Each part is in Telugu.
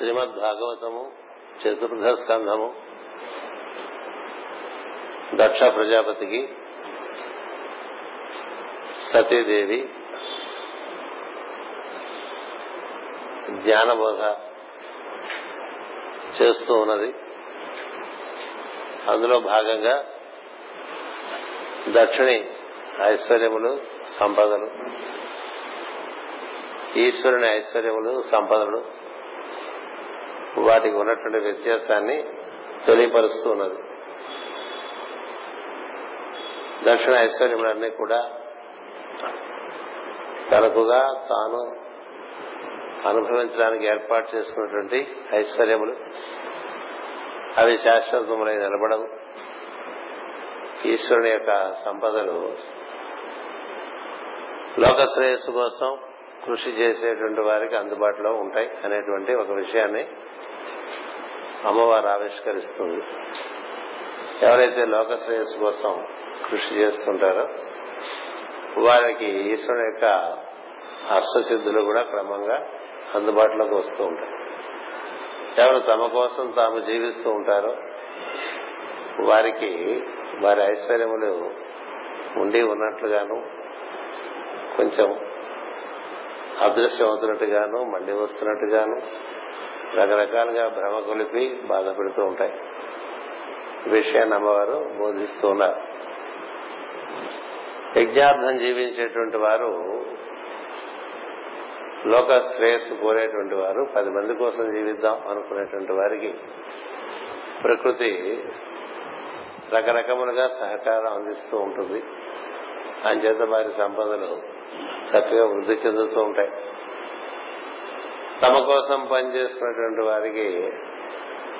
శ్రీమద్ భాగవతము చతుర్థ స్కంధము దక్ష ప్రజాపతికి సతీదేవి జ్ఞానబోధ చేస్తూ ఉన్నది. అందులో భాగంగా దక్షిణి ఐశ్వర్యములు సంపదలు. ఈశ్వరుని ఐశ్వర్యములు సంపదలు. వాటికి ఉన్నటువంటి వ్యత్యాసాన్ని తెలియపరుస్తూ ఉన్నది. దక్షిణ ఐశ్వర్యములన్నీ కూడా తనకుగా తాను అనుభవించడానికి ఏర్పాటు చేసుకున్నటువంటి ఐశ్వర్యములు. అవి శాశ్వతములై నిలబడవు. ఈశ్వరుని యొక్క సంపదలు లోక శ్రేయస్సు కోసం కృషి చేసేటువంటి వారికి అందుబాటులో ఉంటాయి అనేటువంటి ఒక విషయాన్ని అమ్మవారు ఆవిష్కరిస్తుంది. ఎవరైతే లోక శ్రేయస్సు కోసం కృషి చేస్తుంటారో వారికి ఈశ్వరుడు యొక్క అష్టసిద్ధులు కూడా క్రమంగా అందుబాటులోకి వస్తూ ఉంటారు. ఎవరు తమ కోసం తాము జీవిస్తూ ఉంటారో వారికి వారి ఐశ్వర్యములు ఉండి ఉన్నట్లుగాను కొంచెం అదృశ్యం అవుతున్నట్టుగాను మండి వస్తున్నట్టుగాను రకరకాలుగా భ్రమ కొలిపి బాధపడుతూ ఉంటాయి. విషయాన్ని అమ్మవారు బోధిస్తూ ఉన్నారు యజ్ఞార్థం జీవించేటువంటి వారు లోక శ్రేయస్సు కోరేటువంటి వారు పది మంది కోసం జీవిద్దాం అనుకునేటువంటి వారికి ప్రకృతి రకరకములుగా సహకారం అందిస్తూ ఉంటుంది. అంచేత వారి సంపదలు చక్కగా వృద్ధి చెందుతూ ఉంటాయి. తమ కోసం పనిచేసుకున్నటువంటి వారికి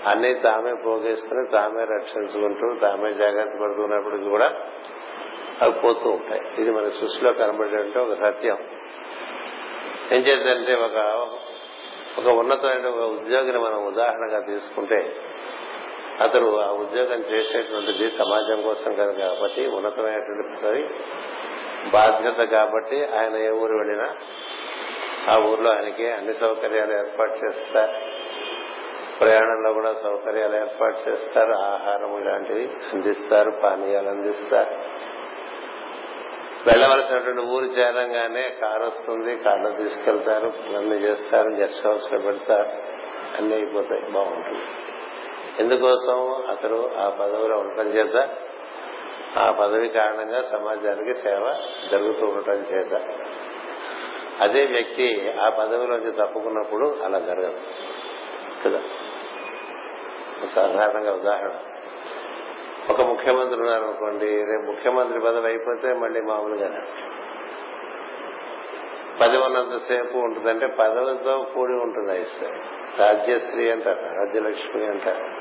అన్ని తామే పోగేసుకుని తామే రక్షించుకుంటూ తామే జాగ్రత్త పడుతున్నప్పటికీ కూడా అవి పోతూ ఉంటాయి. ఇది మన సృష్టిలో కనబడేటువంటి ఒక సత్యం. ఏం చేద్దంటే ఒక ఒక ఉన్నతమైన ఒక ఉద్యోగిని మనం ఉదాహరణగా తీసుకుంటే అతడు ఆ ఉద్యోగం చేసేటువంటిది సమాజం కోసం కదా కాబట్టి ఉన్నతమైనటువంటి బాధ్యత కాబట్టి ఆయన ఏ ఊరు వెళ్ళినా ఆ ఊర్లో ఆయనకి అన్ని సౌకర్యాలు ఏర్పాటు చేస్తారు ప్రయాణంలో కూడా సౌకర్యాలు ఏర్పాటు చేస్తారు ఆహారం ఇలాంటివి అందిస్తారు పానీయాలు అందిస్తారు వెళ్ళవలసినటువంటి ఊరు చేరంగానే కారు వస్తుంది కారులో తీసుకెళ్తారు అన్ని చేస్తారు గెస్ట్ హౌస్లో పెడతారు అన్ని అయిపోతాయి బాగుంటుంది. ఎందుకోసం అతడు ఆ పదవిలో ఉండటం చేత ఆ పదవి కారణంగా సమాజానికి సేవ జరుగుతూ ఉండటం చేత. అదే వ్యక్తి ఆ పదవిలోంచి తప్పుకున్నప్పుడు అలా జరగదు. కదా? సాధారణంగా ఉదాహరణ. ఒక ముఖ్యమంత్రి ఉన్నారనుకోండి రేపు ముఖ్యమంత్రి పదవి అయిపోతే మళ్ళీ మామూలుగానే పదవి ఉన్నంతసేపు ఉంటుందంటే పదవితో కూడి ఉంటుంది ఐశ్వర్యం. రాజ్యశ్రీ అంటారు రాజ్యలక్ష్మి అంటారు.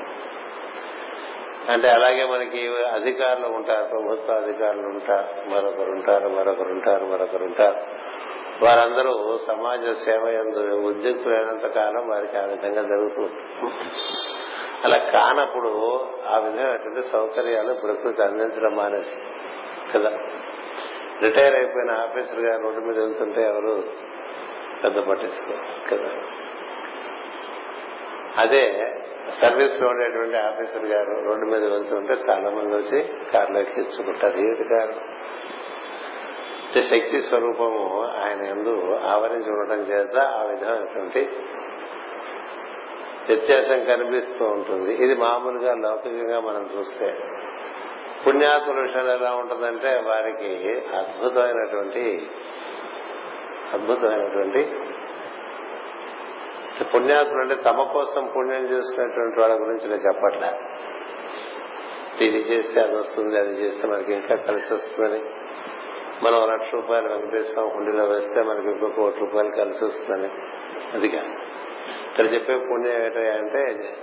అంటే అలాగే మనకి అధికారులు ఉంటారు ప్రభుత్వ అధికారులు ఉంటారు మరొకరు ఉంటారు మరొకరు ఉంటారు మరొకరు ఉంటారు. వారందరూ సమాజ సేవ ఎందు ఉద్యుక్తులైనంత కాలం వారికి ఆ విధంగా జరుగుతుంది అలా కానప్పుడు ఆ విధమైనటువంటి సౌకర్యాలు ప్రకృతి అందించడం మానేసి కదా? రిటైర్ అయిపోయిన ఆఫీసర్ గారు రోడ్డు మీద వెళ్తుంటే ఎవరు పెద్ద పట్టించుకో కదా? అదే సర్వీస్లో ఉండేటువంటి ఆఫీసర్ గారు రోడ్డు మీద వెళ్తుంటే చాలా మంది వచ్చి కార్లో ఎక్కించుకుంటారు ఏమిటి కారు అంటే శక్తి స్వరూపము ఆయన ఎందు ఆవరించి ఉండటం చేత ఆ విధమైనటువంటి వ్యత్యాసం కనిపిస్తూ ఉంటుంది. ఇది మామూలుగా లౌకికంగా మనం చూస్తే పుణ్యాత్ముల విషయాలు ఎలా ఉంటుందంటే వారికి అద్భుతమైనటువంటి అద్భుతమైనటువంటి పుణ్యాత్ములు అంటే తమ కోసం పుణ్యం చేసుకునేటువంటి వాళ్ళ గురించి నేను చెప్పట్లే. ఇది చేస్తే అది వస్తుంది అది చేస్తే మనకి ఇంకా కలిసి వస్తుందని. మనం లక్ష రూపాయలు వెంకటేశ్వర హుండీలో వేస్తే మనకి ఇంకో కోటి రూపాయలు కలిసి వస్తుందని. అదిగా ఇక్కడ చెప్పే పుణ్యం ఏంటంటే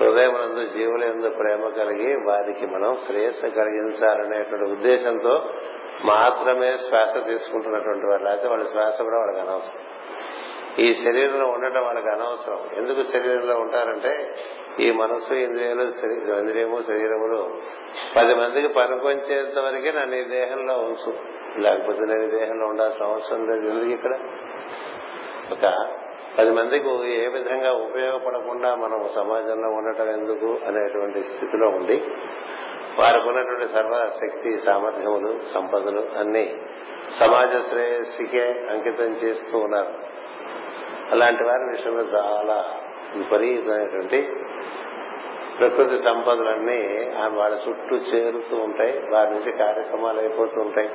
హృదయం నందు జీవుల ఎందు ప్రేమ కలిగి వారికి మనం శ్రేయస్సు కలిగించాలనేటువంటి ఉద్దేశంతో మాత్రమే శ్వాస తీసుకుంటున్నటువంటి వాళ్ళు అయితే వాళ్ళ శ్వాస కూడా వాళ్ళకి అనవసరం. ఈ శరీరంలో ఉండటం వాళ్ళకి అనవసరం. ఎందుకు శరీరంలో ఉంటారంటే ఈ మనస్సు ఇంద్రియాలు ఇంద్రియము శరీరములు పది మందికి పనికొంచేంత వరకే నన్ను ఈ దేహంలో ఉంచు. లేకపోతే నేను దేహంలో ఉండాల్సిన అవసరం లేదు. ఎందుకు ఇక్కడ? ఒక పది మందికి ఏ విధంగా ఉపయోగపడకుండా మనం సమాజంలో ఉండటం ఎందుకు అనేటువంటి స్థితిలో ఉండి వారికి ఉన్నటువంటి సర్వశక్తి సామర్థ్యములు సంపదలు అన్ని సమాజ శ్రేయస్సుకే అంకితం చేస్తూ ఉన్నారు. అలాంటి వారి విషయంలో చాలా విపరీతమైనటువంటి ప్రకృతి సంపదలన్నీ వాళ్ళ చుట్టూ చేరుతూ ఉంటాయి. వారి నుంచి కార్యక్రమాలు అయిపోతూ ఉంటాయి.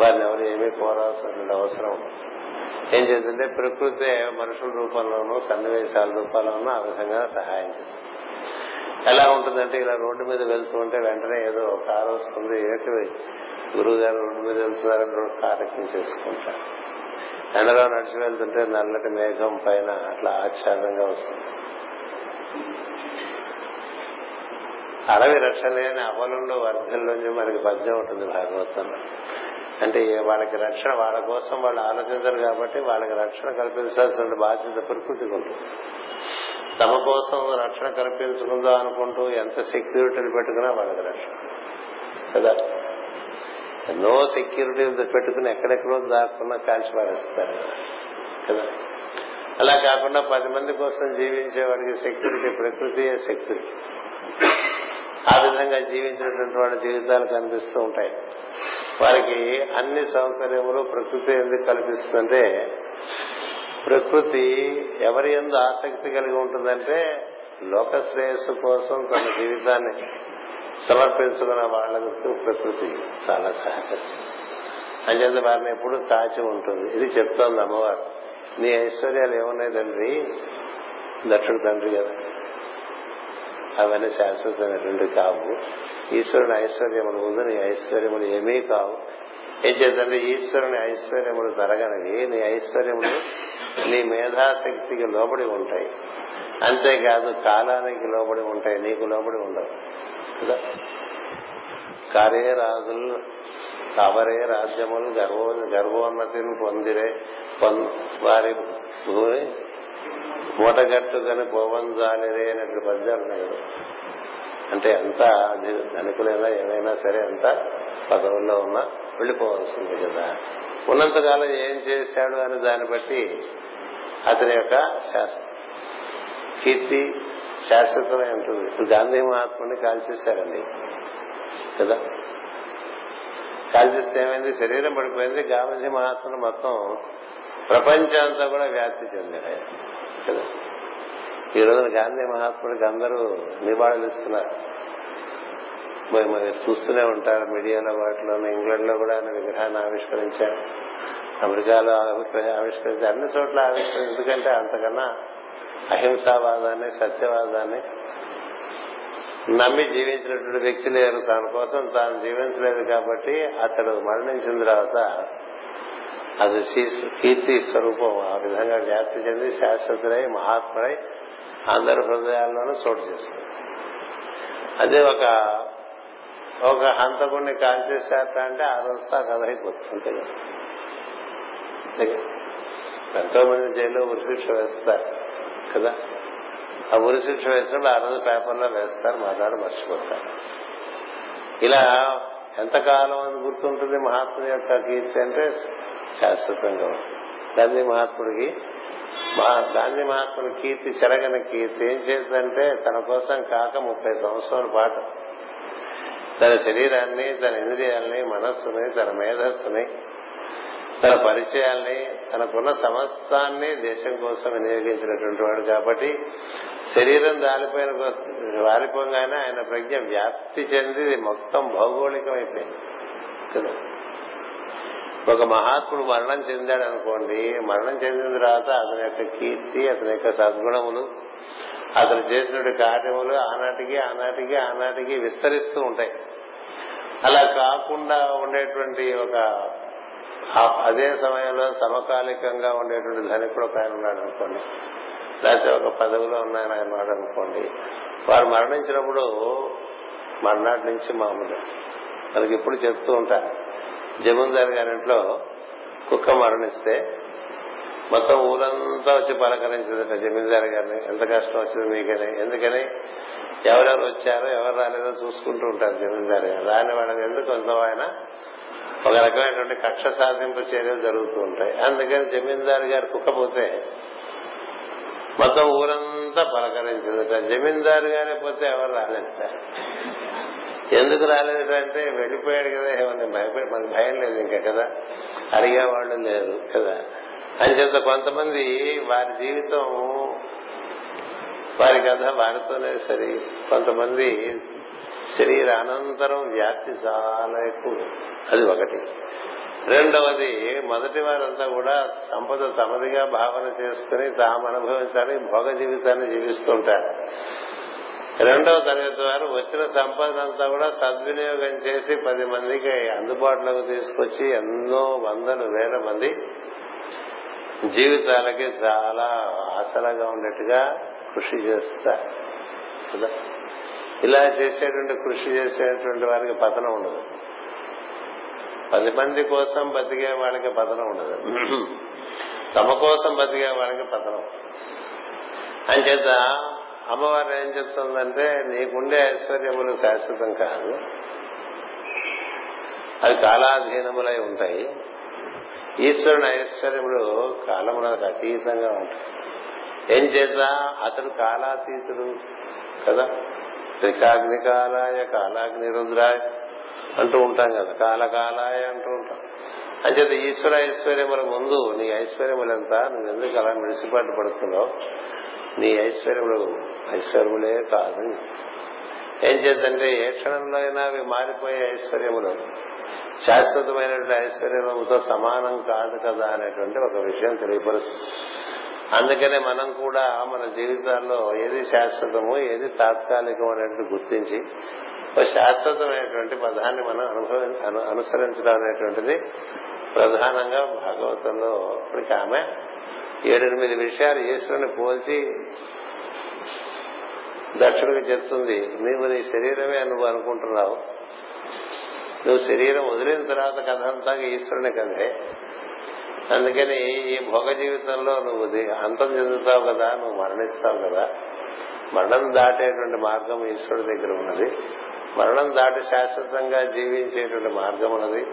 వారిని ఎవరు ఏమీ కోరాల్సిన అవసరం ఏం చేస్తుంటే ప్రకృతి మనుషుల రూపంలోనూ సన్నివేశాల రూపంలోనూ ఆ విధంగా సహాయం చేస్తుంది. ఎలా ఉంటుందంటే ఇలా రోడ్డు మీద వెళ్తూ ఉంటే వెంటనే ఏదో కారు వస్తుంది ఏంటి గురువు గారు రోడ్డు మీద వెళ్తున్నారని కార్యక్రమం చేసుకుంటారు. ఎండలో నడిచి వెళ్తుంటే నల్లటి మేఘం పైన అట్లా ఆచ్ఛాదంగా వస్తుంది. అడవి రక్షలేని అవలుండు వర్ధంలోంచి మనకి పద్యం ఉంటుంది భాగవతంలో. అంటే వాళ్ళకి రక్షణ వాళ్ళ కోసం వాళ్ళు ఆలోచించరు కాబట్టి వాళ్ళకి రక్షణ కల్పించాల్సిన బాధ్యత ప్రకృతికి ఉంటుంది. తమ కోసం రక్షణ కల్పించుకుందాం అనుకుంటూ ఎంత సెక్యూరిటీలు పెట్టుకున్నా వాళ్ళకి రక్షణ. కదా? ఎన్నో సెక్యూరిటీ పెట్టుకుని ఎక్కడెక్కడో దాక్కున్నా కాల్చి పారేస్తారు. కదా? అలా కాకుండా పది మంది కోసం జీవించే వాడికి సెక్యూరిటీ ప్రకృతియే సెక్యూరిటీ ఆ విధంగా జీవించినటువంటి వాళ్ళ జీవితాలు కనిపిస్తూ ఉంటాయి. వారికి అన్ని సౌకర్యములు ప్రకృతి ఎందుకు కల్పిస్తుందంటే ప్రకృతి ఎవరి ఎందు ఆసక్తి కలిగి ఉంటుందంటే లోక శ్రేయస్సు కోసం తన జీవితాన్ని సమర్పించుకున్న వాళ్ళకు ప్రకృతి చాలా సహకరిస్తుంది. అంచేత వారిని ఎప్పుడు కాచి ఉంటుంది. ఇది చెప్తోంది అమ్మవారు. నీ ఐశ్వర్యాలు ఏమున్నాయి తండ్రి? దక్షుడు తండ్రి కదా. అవన్నీ శాశ్వతమైనటువంటి కావు. ఈశ్వరుని ఐశ్వర్యములు ముందు నీ ఐశ్వర్యములు ఏమీ కావు. ఏం చేద్దంటే ఈశ్వరుని ఐశ్వర్యములు తరగనివి నీ ఐశ్వర్యములు నీ మేధాశక్తికి లోబడి ఉంటాయి. అంతేకాదు కాలానికి లోబడి ఉంటాయి నీకు లోబడి ఉండవు. కదా? కారే రాజులు కవరే రాజ్యములు గర్వో గర్వోన్నతిని పొందిరే వారి భూమి మూటగట్టుకొని పోవంజాలిరే అనేటువంటి పద్యాలు ఉన్నాయి కదా అంటే ఎంత ధనికులైనా ఏమైనా సరే ఎంత పదవుల్లో ఉన్నా వెళ్ళిపోవాల్సింది కదా. ఉన్నంతకాలం ఏం చేశాడు అని దాన్ని బట్టి అతని యొక్క కీర్తి శాశ్వతమై ఉంటుంది ఇప్పుడు గాంధీ మహాత్ముని కాల్చేశారండి. కదా? కాల్చేస్తే ఏమైంది? శరీరం పడిపోయింది. గాంధీ మహాత్ముడు మొత్తం ప్రపంచం అంతా కూడా వ్యాప్తి చెందాడు కదా. ఈ రోజున గాంధీ మహాత్ముడికి అందరూ నివాళులు ఇస్తున్నారు. మరి చూస్తూనే ఉంటారు మీడియాలో వాటిలో ఇంగ్లాండ్లో కూడా ఆయన విగ్రహాన్ని ఆవిష్కరించారు. అమెరికాలో ఆవిష్కరించి అన్ని చోట్ల ఆవిష్కరించి ఎందుకంటే అంతకన్నా అహింసావాదాన్ని సత్యవాదాన్ని నమ్మి జీవించినటువంటి వ్యక్తి లేరు. తన కోసం తాను జీవించలేదు కాబట్టి అతడు మరణించిన తర్వాత అది కీర్తి స్వరూపం. ఆ విధంగా వ్యాప్తి చెంది శాశ్వతులై మహాత్ముడై అందరి హృదయాల్లోనూ చోటు చేస్తుంది అదే ఒక ఒక హంతకుడిని కాల్చేశారట అంటే ఆ రోజుతో ఆ కథ అయిపోతుంది ఎంతో మంది జైల్లో ఉరిశిక్ష వేస్తారు కదా? ఆ ఉరిశిక్ష వేసినప్పుడు ఆ రోజు పేపర్లో వేస్తారు మర్నాడు మర్చిపోతారు. ఇలా ఎంతకాలం అది గుర్తుంటుంది మహాత్ముని యొక్క కీర్తి అంటే శాశ్వతంగా ఉంటుంది. గాంధీ మహాత్ముడికి గాంధీ మహాత్ముడి కీర్తి చెరగని కీర్తి ఏం చేద్దంటే తన కోసం కాక ముప్పై సంవత్సరాల పాటు తన శరీరాన్ని తన ఇంద్రియాలని మనస్సుని తన మేధస్సుని తన పరిచయాల్ని తనకున్న సమస్తాన్ని దేశం కోసం వినియోగించినటువంటి వాడు కాబట్టి శరీరం దాలిపోయిన వాలిపోగానే ఆయన ప్రజ్ఞ వ్యాప్తి చెంది మొత్తం భౌగోళికమైపోయింది. కదా? ఒక మహాత్ముడు మరణం చెందాడు అనుకోండి మరణం చెందిన తర్వాత అతని యొక్క కీర్తి అతని యొక్క సద్గుణములు అతను చేసినటువంటి కార్యములు ఆనాటికి ఆనాటికి ఆనాటికి విస్తరిస్తూ ఉంటాయి. అలా కాకుండా ఉండేటువంటి ఒక అదే సమయంలో సమకాలికంగా ఉండేటువంటి ధనికుడు ఒక ఆయన ఉన్నాడు అనుకోండి. లేకపోతే ఒక పదవిలో ఉన్నాయని ఆయన ఉన్నాడు అనుకోండి. వారు మరణించినప్పుడు మర్నాటి నుంచి మామూలు. మనకి ఇప్పుడు చెప్తూ ఉంటారు. జమీందార్ గారింట్లో కుక్క మరణిస్తే మొత్తం ఊరంతా వచ్చి పలకరించిందట జమీందారు గారిని ఎంత కష్టం వచ్చింది మీకని? ఎందుకని? ఎవరెవరు వచ్చారో ఎవరు రాలేదో చూసుకుంటూ ఉంటారు జమీందారు గారు. రాని వాళ్ళని ఎందుకు కొంత ఆయన? ఒక రకమైనటువంటి కక్ష సాధింపు చర్యలు జరుగుతూ ఉంటాయి. అందుకని జమీందారు గారు కుక్కపోతే మొత్తం ఊరంతా పలకరించిందట జమీందారు గారే పోతే ఎవరు రాలేదట ఎందుకు రాలేదంటే వెళ్ళిపోయాడు కదా ఏమన్నా భయపడి మనకు భయం లేదు ఇంకా కదా. అడిగేవాళ్ళు లేరు కదా. అని చెప్తే కొంతమంది వారి జీవితం వారి కథ వారితోనే సరి. కొంతమంది శరీర అనంతరం వ్యాప్తి చాలా ఎక్కువ. అది ఒకటి. రెండవది మొదటి వారంతా కూడా సంపద తమదిగా భావన చేసుకుని తాము అనుభవించాలి భోగ జీవితాన్ని జీవిస్తుంటారు. రెండవ తరగతి వారు వచ్చిన సంపదంతా కూడా సద్వినియోగం చేసి పది మందికి అందుబాటులోకి తీసుకొచ్చి ఎన్నో వందలు వేల మంది జీవితాలకి చాలా ఆసరాగా ఉండేట్టుగా కృషి చేస్తారు. కదా? ఇలా చేసేటువంటి కృషి చేసేటువంటి వారికి పతనం ఉండదు. పది మంది కోసం బతికే వాళ్ళకి పతనం ఉండదు. తమ కోసం బతికే వాళ్ళకి పతనం. అంచేత అమ్మవారు ఏం చెప్తుందంటే నీకుండే ఐశ్వర్యములు శాశ్వతం కాదు. అవి కాలాధీనములై ఉంటాయి. ఈశ్వరుని ఐశ్వర్యములు కాలములకు అతీతంగా ఉంటాయి. ఏం చేత? అతడు కాలాతీతుడు కదా. త్రికాగ్ని కాలాయ కాలాగ్ని రుద్రాయ అంటూ ఉంటాం కదా కాలకాలాయ అంటూ ఉంటాం. అంచేత ఈశ్వర ఐశ్వర్యముల ముందు నీ ఐశ్వర్యములు నువ్వు ఎందుకు అలా మిడిసిపాటు పడుతున్నావు? నీ ఐశ్వర్యములు ఐశ్వర్యములే కాదు. ఏం చేద్దంటే ఏ క్షణంలో అయినా అవి మారిపోయే ఐశ్వర్యములు. శాశ్వతమైనటువంటి ఐశ్వర్యముతో సమానం కాదు కదా అనేటువంటి ఒక విషయం తెలియపరుస్తుంది. అందుకనే మనం కూడా మన జీవితాల్లో ఏది శాశ్వతము ఏది తాత్కాలికం అనేది గుర్తించి ఒక శాశ్వతమైనటువంటి పదాన్ని మనం అనుభవి అనుసరించడం అనేటువంటిది ప్రధానంగా భాగవతంలో ఇప్పటికి ఆమె ఏడెనిమిది విషయాలు ఈశ్వరుని పోల్చి దక్షుడికి చెప్తుంది. నీవు నీ శరీరమే నువ్వు అనుకుంటున్నావు. నువ్వు శరీరం వదిలిన తర్వాత కథ అంతా ఈశ్వరుని కదే అందుకని ఈ భోగ జీవితంలో నువ్వు అంతం చెందుతావు కదా నువ్వు మరణిస్తావు కదా. మరణం దాటేటువంటి మార్గం ఈశ్వరుడి దగ్గర ఉన్నది. మరణం దాటి శాశ్వతంగా జీవించేటువంటి మార్గం అన్నది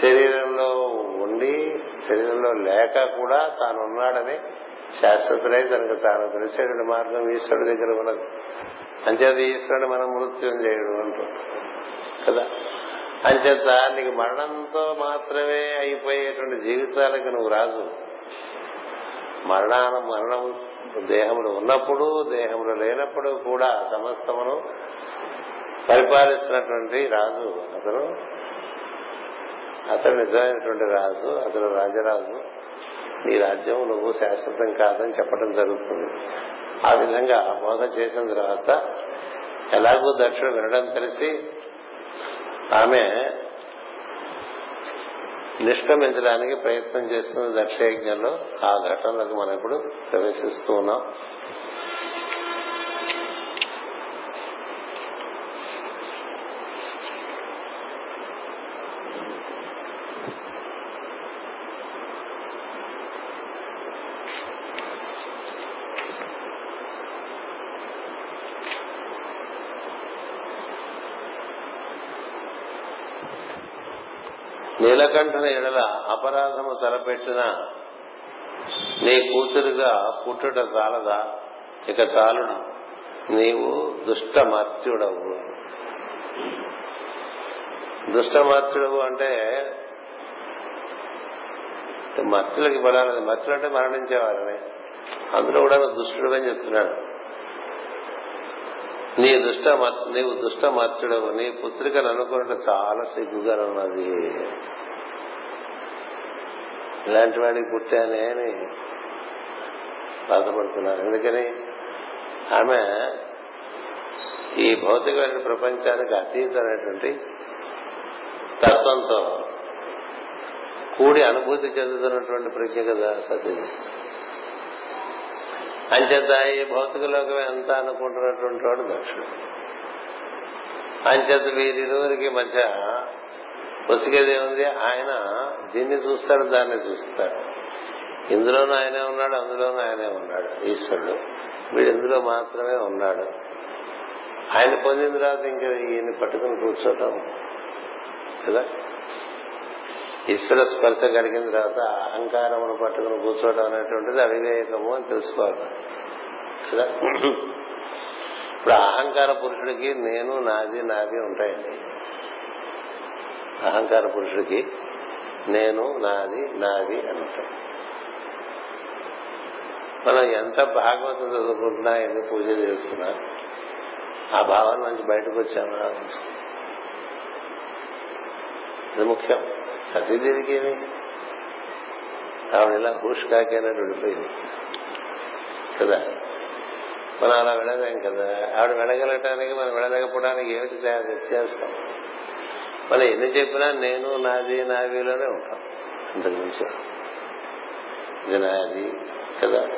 శరీరంలో ఉండి శరీరంలో లేక కూడా తాను ఉన్నాడని శాశ్వతుడై తనకు తాను తెలిసేటువంటి మార్గం ఈశ్వరుడి దగ్గర ఉన్నది. అంచేత ఈశ్వరుని మనం మృత్యం చేయడం అంటూ. కదా? అంచేత నీకు మరణంతో మాత్రమే అయిపోయేటువంటి జీవితాలకు నువ్వు రాజు. మరణాన మరణం దేహములు ఉన్నప్పుడు దేహములు లేనప్పుడు కూడా సమస్తమును పరిపాలిస్తున్నటువంటి రాజు అతను. అతను నిజమైనటువంటి రాజు అతను రాజరాజు. నీ రాజ్యం నువ్వు శాశ్వతం కాదని చెప్పడం జరుగుతుంది. ఆ విధంగా బోధ చేసిన తర్వాత ఎలాగూ దక్షుడు వినడం తెలిసి ఆమె నిష్క్రమించడానికి ప్రయత్నం చేస్తున్న దక్షయజ్ఞంలో ఆ ఘటనలకు మనం ఇప్పుడు ప్రవేశిస్తూ ఉన్నాం. నీలకంఠన ఎడల అపరాధము తలపెట్టిన నీ కూతురుగా పుట్టుట చాలదా? ఇక చాలుడు నీవు దుష్టమర్త్యుడవు. దుష్టమర్త్యుడవు అంటే మత్స్యులకి బలాలి. మత్స్యులు అంటే మరణించేవారని అందులో కూడా దుష్టుడు అని చెప్తున్నాడు. నీ దుష్ట నీవు దుష్ట మత్స్యుడవు నీ పుత్రికను అనుకున్నట్టు చాలా సిగ్గుగా ఉన్నది ఇలాంటి వాడికి పుట్టానే అని బాధపడుతున్నారు ఎందుకని? ఆమె ఈ భౌతికమైన ప్రపంచానికి అతీతమైనటువంటి తత్వంతో కూడి అనుభూతి చెందుతున్నటువంటి ప్రజ్ఞ కదా సతీది అంచేత ఈ భౌతిక లోకం ఎంత అనుకుంటున్నటువంటి వాడు దక్షుడు అంచేత వీరిరువురికి మధ్య పొసిగేది ఉంది ఆయన దీన్ని చూస్తాడు దాన్ని చూస్తాడు. ఇందులోనూ ఆయనే ఉన్నాడు అందులోనూ ఆయనే ఉన్నాడు ఈశ్వరుడు. వీడు ఇందులో మాత్రమే ఉన్నాడు. ఆయన పొందిన తర్వాత ఇంకా ఈయన్ని పట్టుకుని కూర్చోటం కదా? ఈశ్వర స్పర్శ కలిగిన తర్వాత అహంకారమును పట్టుకుని కూర్చోవడం అనేటువంటిది అవివేకము అని తెలుసుకోవాలి. కదా? ఇప్పుడు అహంకార పురుషుడికి నేను నాది నాది ఉంటాయండి. అహంకార పురుషుడికి నేను నాది నాది అని ఉంటాయి. మనం ఎంత భాగవతం చదువుకుంటున్నా ఎంత పూజలు చేస్తున్నా ఆ భావన నుంచి బయటకు వచ్చామని ఇది ముఖ్యం. సతీదేవికి ఏమి ఆవిడ ఇలా హూష్ కాకైనట్టు విడిపోయింది కదా? మనం అలా వెళ్ళలేం కదా? ఆవిడ వెళ్ళగలటానికి మనం వెళ్ళలేకపోవడానికి ఏమిటి వ్యత్యాసం? మనం ఎన్ని చెప్పినా నేను నాది నావిలోనే ఉంటాం. అంతకు మించి ఇది నాది కదా?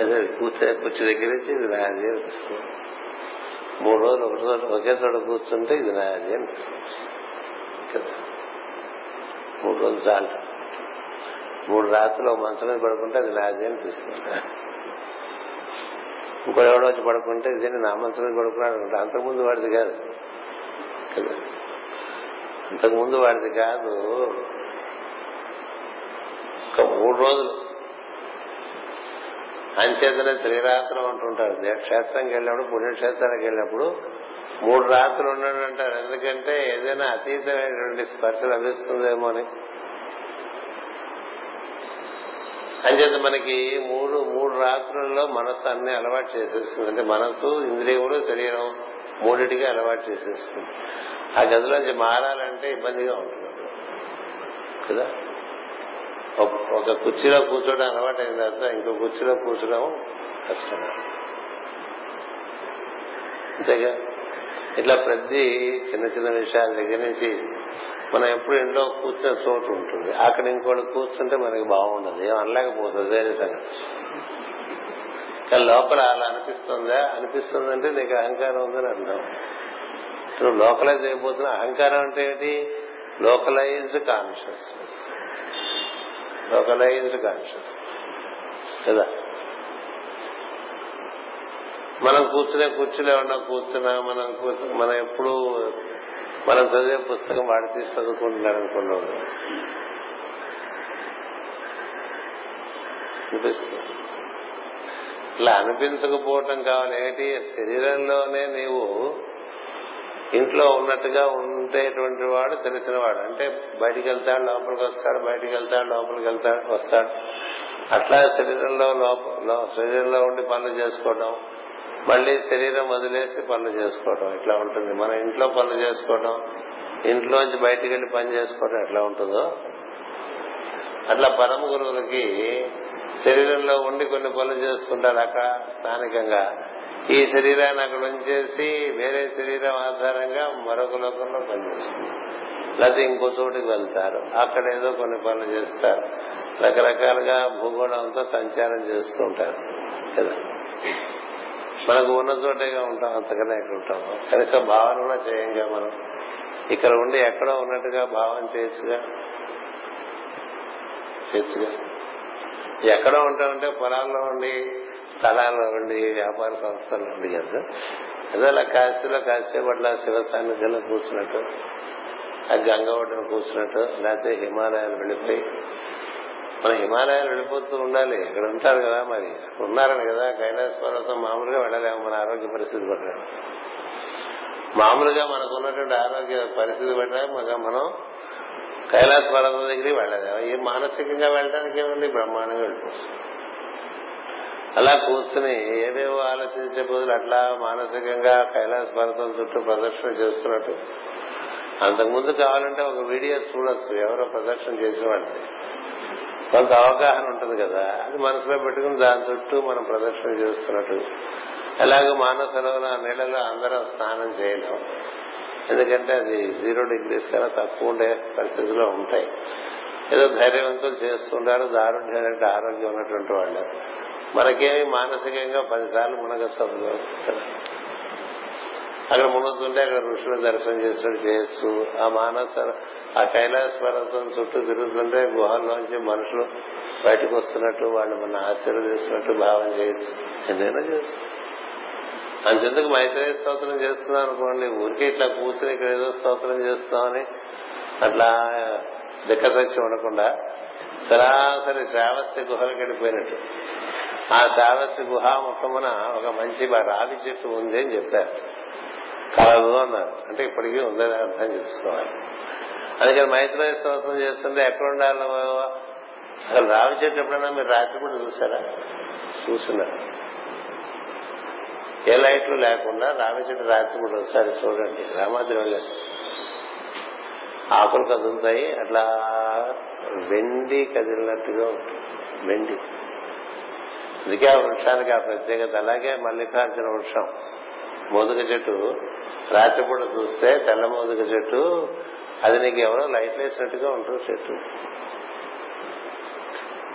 అదే కూర్చో కూర్చో దగ్గర నుంచి ఇది నాది అనిపిస్తుంది మూడు రోజులు ఒక చోట ఒకే చోట కూర్చుంటే ఇది నాది అనిపిస్తుంది మూడు రోజులు చాలు. మూడు రాత్రులు మంచం మీద పడుకుంటే అది నాది అనిపిస్తుంది ఇంకో ఎవడో వచ్చి పడుకుంటే ఇది నా మంచం మీద పడుకున్నాడు అనుకుంటా అంతకుముందు వాడిది కాదు. కదా? అంతకుముందు వాడిది కాదు. ఒక మూడు రోజులు అంచేతనే త్రిరాత్రం అంటుంటారు క్షేత్రంకి వెళ్ళినప్పుడు పుణ్యక్షేత్రానికి వెళ్ళినప్పుడు మూడు రాత్రులు ఉన్నాడు అంటారు. ఎందుకంటే ఏదైనా అతీతమైనటువంటి స్పర్శ లభిస్తుందేమో అని. అంచేత మనకి మూడు మూడు రాత్రుల్లో మనస్సు అన్ని అలవాటు చేసేస్తుంది. అంటే మనస్సు ఇంద్రియములు శరీరం మూడిటికి అలవాటు చేసేస్తుంది. ఆ గదిలోంచి మారాలంటే ఇబ్బందిగా ఉంటుంది. కదా? ఒక కుర్చీలో కూర్చోవడం అలవాటు అయిన తర్వాత ఇంకో కుర్చీలో కూర్చోవడం కష్టం. అంతేగా? ఇట్లా ప్రతి చిన్న చిన్న విషయాల దగ్గర నుంచి మనం ఎప్పుడు ఇంట్లో కూర్చున్న చోటు ఉంటుంది. అక్కడ ఇంకోటి కూర్చుంటే మనకి బాగుండదు. ఏం అనలేకపోతుంది వేరే సంగతి. కానీ లోపల అలా అనిపిస్తుందా? అనిపిస్తుందంటే నీకు అహంకారం ఉందని అర్థం. నువ్వు లోకలైజ్ అయిపోతున్నా అహంకారం అంటే ఏంటి? లోకలైజ్డ్ కాన్షియస్నెస్ లోకలైజ్డ్ కాన్షియస్ కదా? మనం కూర్చునే కూర్చులో ఉన్నా కూర్చున్నా మనం మనం ఎప్పుడు మనం చదివే పుస్తకం వాడి తీసి చదువుకుంటున్నాడు అనుకున్నాం అనిపిస్తుంది. ఇలా అనిపించకపోవటం కావాలి. ఏంటి శరీరంలోనే నీవు ఇంట్లో ఉన్నట్టుగా ఉండేటువంటి వాడు తెలిసిన వాడు అంటే బయటికి వెళ్తాడు లోపలికి వస్తాడు బయటికి వెళ్తాడు లోపలికి వెళ్తాడు వస్తాడు. అట్లా శరీరంలో లోపల శరీరంలో ఉండి పనులు చేసుకోవడం మళ్ళీ శరీరం వదిలేసి పనులు చేసుకోవడం ఇట్లా ఉంటుంది? మన ఇంట్లో పనులు చేసుకోవడం ఇంట్లోంచి బయటికి వెళ్ళి పని చేసుకోవడం ఎట్లా ఉంటుందో? అట్లా పరమ గురువులకి శరీరంలో ఉండి కొన్ని పనులు చేస్తుంటారు అక్కడ స్థానికంగా. ఈ శరీరాన్ని అక్కడ ఉంచేసి వేరే శరీరం ఆధారంగా మరొక లోకంలో పనిచేస్తుంది. లేకపోతే ఇంకో చోటుకి వెళ్తారు. అక్కడ ఏదో కొన్ని పనులు చేస్తారు. రకరకాలుగా భూగోళంతో సంచారం చేస్తూ ఉంటారు. కదా? మనకు ఉన్న చోటేగా ఉంటాం అంతకనే ఎక్కడ ఉంటాం? కనీసం భావన కూడా చేయంగా మనం? ఇక్కడ ఉండి ఎక్కడో ఉన్నట్టుగా భావన చేయొచ్చుగా? చేయొచ్చుగా? ఎక్కడో ఉంటామంటే పొలాల్లో ఉండి స్థలాల్లో ఉండి వ్యాపార సంస్థల్లో ఉండి కదా ఏదో అలా కాశీలో కాసేపట్ల శివ సాన్నిధ్యంలో కూర్చున్నట్టు ఆ గంగ ఒడ్డున కూర్చున్నట్టు లేకపోతే హిమాలయాలు వెళ్ళిపోయి. మన హిమాలయాలు వెళ్ళిపోతూ ఉండాలి. ఇక్కడ ఉంటారు కదా మరి. ఉన్నారని కదా కైలాస పర్వతం మామూలుగా వెళ్ళలేము మన ఆరోగ్య పరిస్థితి పడ్డాము మామూలుగా మనకు ఉన్నటువంటి ఆరోగ్య పరిస్థితి పడ్డా మనం కైలాస పర్వతం దగ్గరికి వెళ్ళలేము. ఏ మానసికంగా వెళ్ళడానికి ఏమండి బ్రహ్మాండంగా వెళ్ళిపోతుంది అలా కూర్చుని ఏవేవో ఆలోచించే బదులు అట్లా మానసికంగా కైలాస పర్వతం చుట్టూ ప్రదర్శన చేస్తున్నట్టు. అంతకుముందు కావాలంటే ఒక వీడియో చూడొచ్చు ఎవరో ప్రదర్శన చేసిన వాడిని కొంత అవగాహన ఉంటుంది కదా అది మనసులో పెట్టుకుని దాని చుట్టూ మనం ప్రదర్శన చేస్తున్నట్టు. అలాగే మానసలో నీళ్ళలో అందరం స్నానం చేయలేం. ఎందుకంటే అది జీరో డిగ్రీస్ కన్నా తక్కువ ఉండే పరిస్థితిలో ఉంటాయి. ఏదో ధైర్యవంతులు చేస్తుంటారు దారుణ్యమైన ఆరోగ్యం ఉన్నటువంటి వాళ్ళు. మనకేమి మానసికంగా పదిసార్లు మునగసలు అక్కడ మునుగుతుంటే అక్కడ ఋషులు దర్శనం చేసినట్టు చేయొచ్చు. ఆ మానస ఆ కైలాస పర్వతం చుట్టూ తిరుగుతుంటే గుహల్లోంచి మనుషులు బయటకు వస్తున్నట్టు వాళ్ళు మన ఆశీర్వదిస్తున్నట్టు భావం చేయొచ్చు. ఎన్నైనా చేయొచ్చు. అంతెందుకు మైత్రేయ స్తోత్రం చేస్తున్నాం అనుకోండి ఊరికే ఇట్లా కూర్చుని ఇక్కడ ఏదో స్తోత్రం చేస్తామని అట్లా దిక్కసత్యం ఉండకుండా సరాసరి శ్రావస్తి గుహలకు వెళ్ళిపోయినట్టు. ఆ శ్రావస్తి గుహాముఖమున ఒక మంచి రావి చెట్టు ఉంది అని చెప్పారు. కలదు అన్నారు. అంటే ఇప్పటికీ ఉందని అర్థం చేసుకోవాలి. అందుకని మైత్రి స్తోత్రం చేస్తుంటే ఎక్కడ ఉండాలి? అసలు రావి చెట్టు ఎప్పుడైనా మీరు రాత్రిపూట చూసారా? చూస్తున్నారు. ఏ లైట్లు లేకుండా రావి చెట్టు రాత్రిపూట ఒకసారి చూడండి. రామాద్రి వెళ్ళారు ఆకులు కదులుతాయి. అట్లా వెండి కదిలినట్టుగా ఉంటుంది. వెండి. అందుకే ఆ వృక్షానికి ఆ ప్రత్యేకత. అలాగే మల్లికార్జున వృక్షం. మోదుగ చెట్టు. రాత్రిపూట చూస్తే తెల్ల మోదుగ చెట్టు. అది నీకు ఎవరో లైట్ వేసినట్టుగా ఉంటుంది చెట్టు.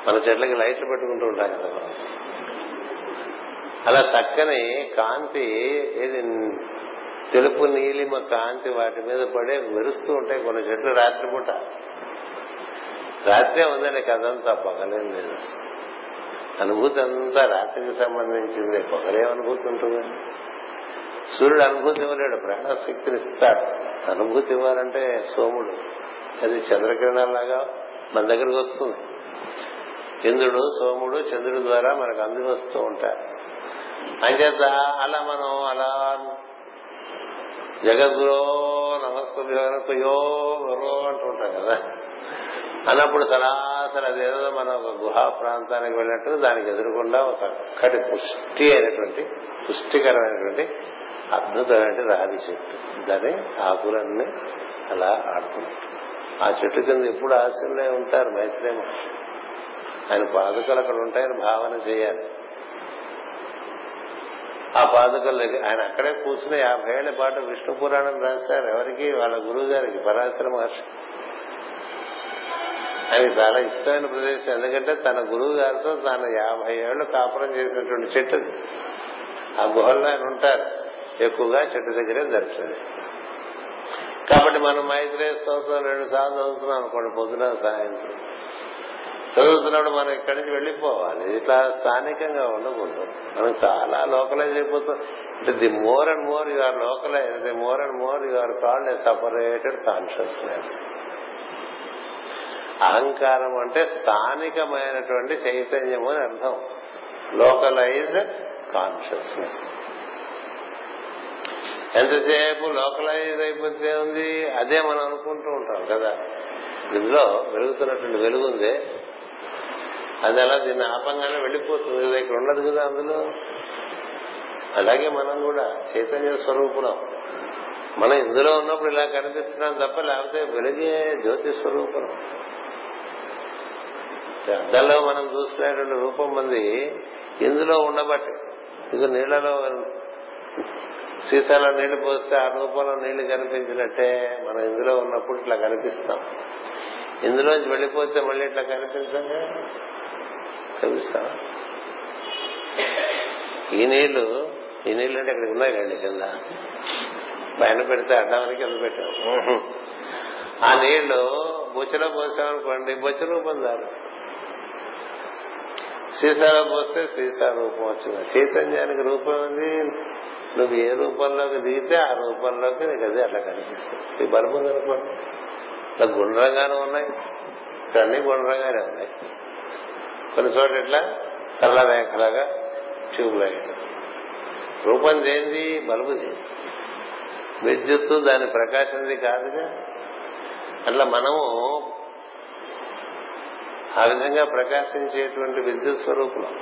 మన చెట్లకి లైట్లు పెట్టుకుంటూ ఉంటాం కదా మనం. అలా చక్కని కాంతి ఏది తెలుపు నీలిమ కాంతి వాటి మీద పడే మెరుస్తూ ఉంటాయి కొన్ని చెట్లు రాత్రిపూట. రాత్రే ఉందండి కదంతా పగలేదు లేదు. అనుభూతి అంతా రాత్రికి సంబంధించింది. పగలేం అనుభూతి ఉంటుంది సూర్యుడు అనుభూతి ఇవ్వలేడు ప్రాణశక్తిని ఇస్తాడు. అనుభూతి ఇవ్వాలంటే సోముడు. అది చంద్రకిరణాలాగా మన దగ్గరకు వస్తుంది. ఇంద్రుడు సోముడు చంద్రుడి ద్వారా మనకు అంది వస్తూ ఉంటారు. అంచేత అలా మనం అలా జగద్గురో నమస్కృయో గురో అంటూ ఉంటాం కదా. అన్నప్పుడు సరాసరి అదేదో మనం ఒక గుహా ప్రాంతానికి వెళ్ళినట్టు దానికి ఎదురుకుండా ఒక చక్కటి పుష్టి అయినటువంటి పుష్టికరమైనటువంటి అద్భుతమైన రావి చెట్టు. దాని ఆకులన్నీ అలా ఆడుతున్నట్టు ఆ చెట్టు కింద ఎప్పుడు ఆశలే ఉంటారు? మైత్రేమ ఆయన పాదుకలు అక్కడ ఉంటాయని భావన చేయాలి. ఆ పాదుకలు ఆయన అక్కడే కూర్చుని యాభై ఏళ్ళ పాటు విష్ణు పురాణం రాశారు. ఎవరికి? వాళ్ళ గురువు గారికి పరాశర మహర్షి. అవి చాలా ఇష్టమైన ప్రదేశం. ఎందుకంటే తన గురువు గారితో తాను యాభై ఏళ్ళు కాపురం చేసినటువంటి చెట్టు ఆ గుహల్లో ఆయన ఉంటారు. ఎక్కువగా చెట్టు దగ్గరే దర్శనమిస్తారు కాబట్టి మనం మైత్రే స్తోత్రం రెండు సార్లు చదువుతున్నాం అనుకోండి పొద్దున సాయంత్రం. చదువుతున్నప్పుడు మనం ఇక్కడి నుంచి వెళ్ళిపోవాలి. ఇట్లా స్థానికంగా ఉండకూడదు. మనం చాలా లోకలైజ్ అయిపోతాం. అంటే the more and more you are localize the more and more you are called a separated consciousness. అహంకారం అంటే స్థానికమైనటువంటి చైతన్యము అని అర్థం. లోకలైజ్డ్ కాన్షియస్నెస్ ఎంతసేపు లోకలైజ్ అయిపోతే ఉంది? అదే మనం అనుకుంటూ ఉంటాం కదా. ఇందులో వెలుగుతున్నటువంటి వెలుగుంది అది అలా దీన్ని ఆపంగానే వెళ్ళిపోతుంది. కదా ఇక్కడ ఉండదు కదా అందులో. అలాగే మనం కూడా చైతన్య స్వరూపులం. మనం ఇందులో ఉన్నప్పుడు ఇలా కనిపిస్తున్నాం తప్ప లేకపోతే వెలుగే జ్యోతి స్వరూపం అద్దంలో మనం చూసుకునేటువంటి రూపం మంది ఇందులో ఉండబట్టి ఇది నీళ్ళలో సీసాలో నీళ్ళు పోస్తే ఆ రూపంలో నీళ్ళు కనిపించినట్టే మనం ఇందులో ఉన్నప్పుడు ఇట్లా కనిపిస్తాం. ఇందులోంచి వెళ్ళిపోతే మళ్ళీ ఇట్లా కనిపించండి. కనిపిస్తాం ఈ నీళ్ళు ఈ నీళ్ళు అంటే ఇక్కడ ఉన్నాయి కండి కింద. పైన పెడితే అడ్డానికి కింద పెట్టాం ఆ నీళ్ళు బొచ్చలో పోసామనుకోండి బొచ్చ రూపం దారుస్తాం సీసాలో పోస్తే సీసా రూపం వచ్చింది. చైతన్యానికి రూపం ఉంది నువ్వు ఏ రూపంలోకి దిగితే ఆ రూపంలోకి నీకు అది అట్లా కనిపిస్తుంది. ఈ బల్బు ఇట్లా గుండ్రంగానే ఉన్నాయి ఇక్కడన్నీ గుండ్రంగానే ఉన్నాయి. కొన్ని చోట్ల ఇట్లా సరళ రేఖలాగా ట్యూబ్ లైట్ రూపం బల్బు చేయింది విద్యుత్తు దాని ప్రకాశంది కాదుగా. అట్లా మనము ఆ విధంగా ప్రకాశించేటువంటి విద్యుత్ స్వరూపులం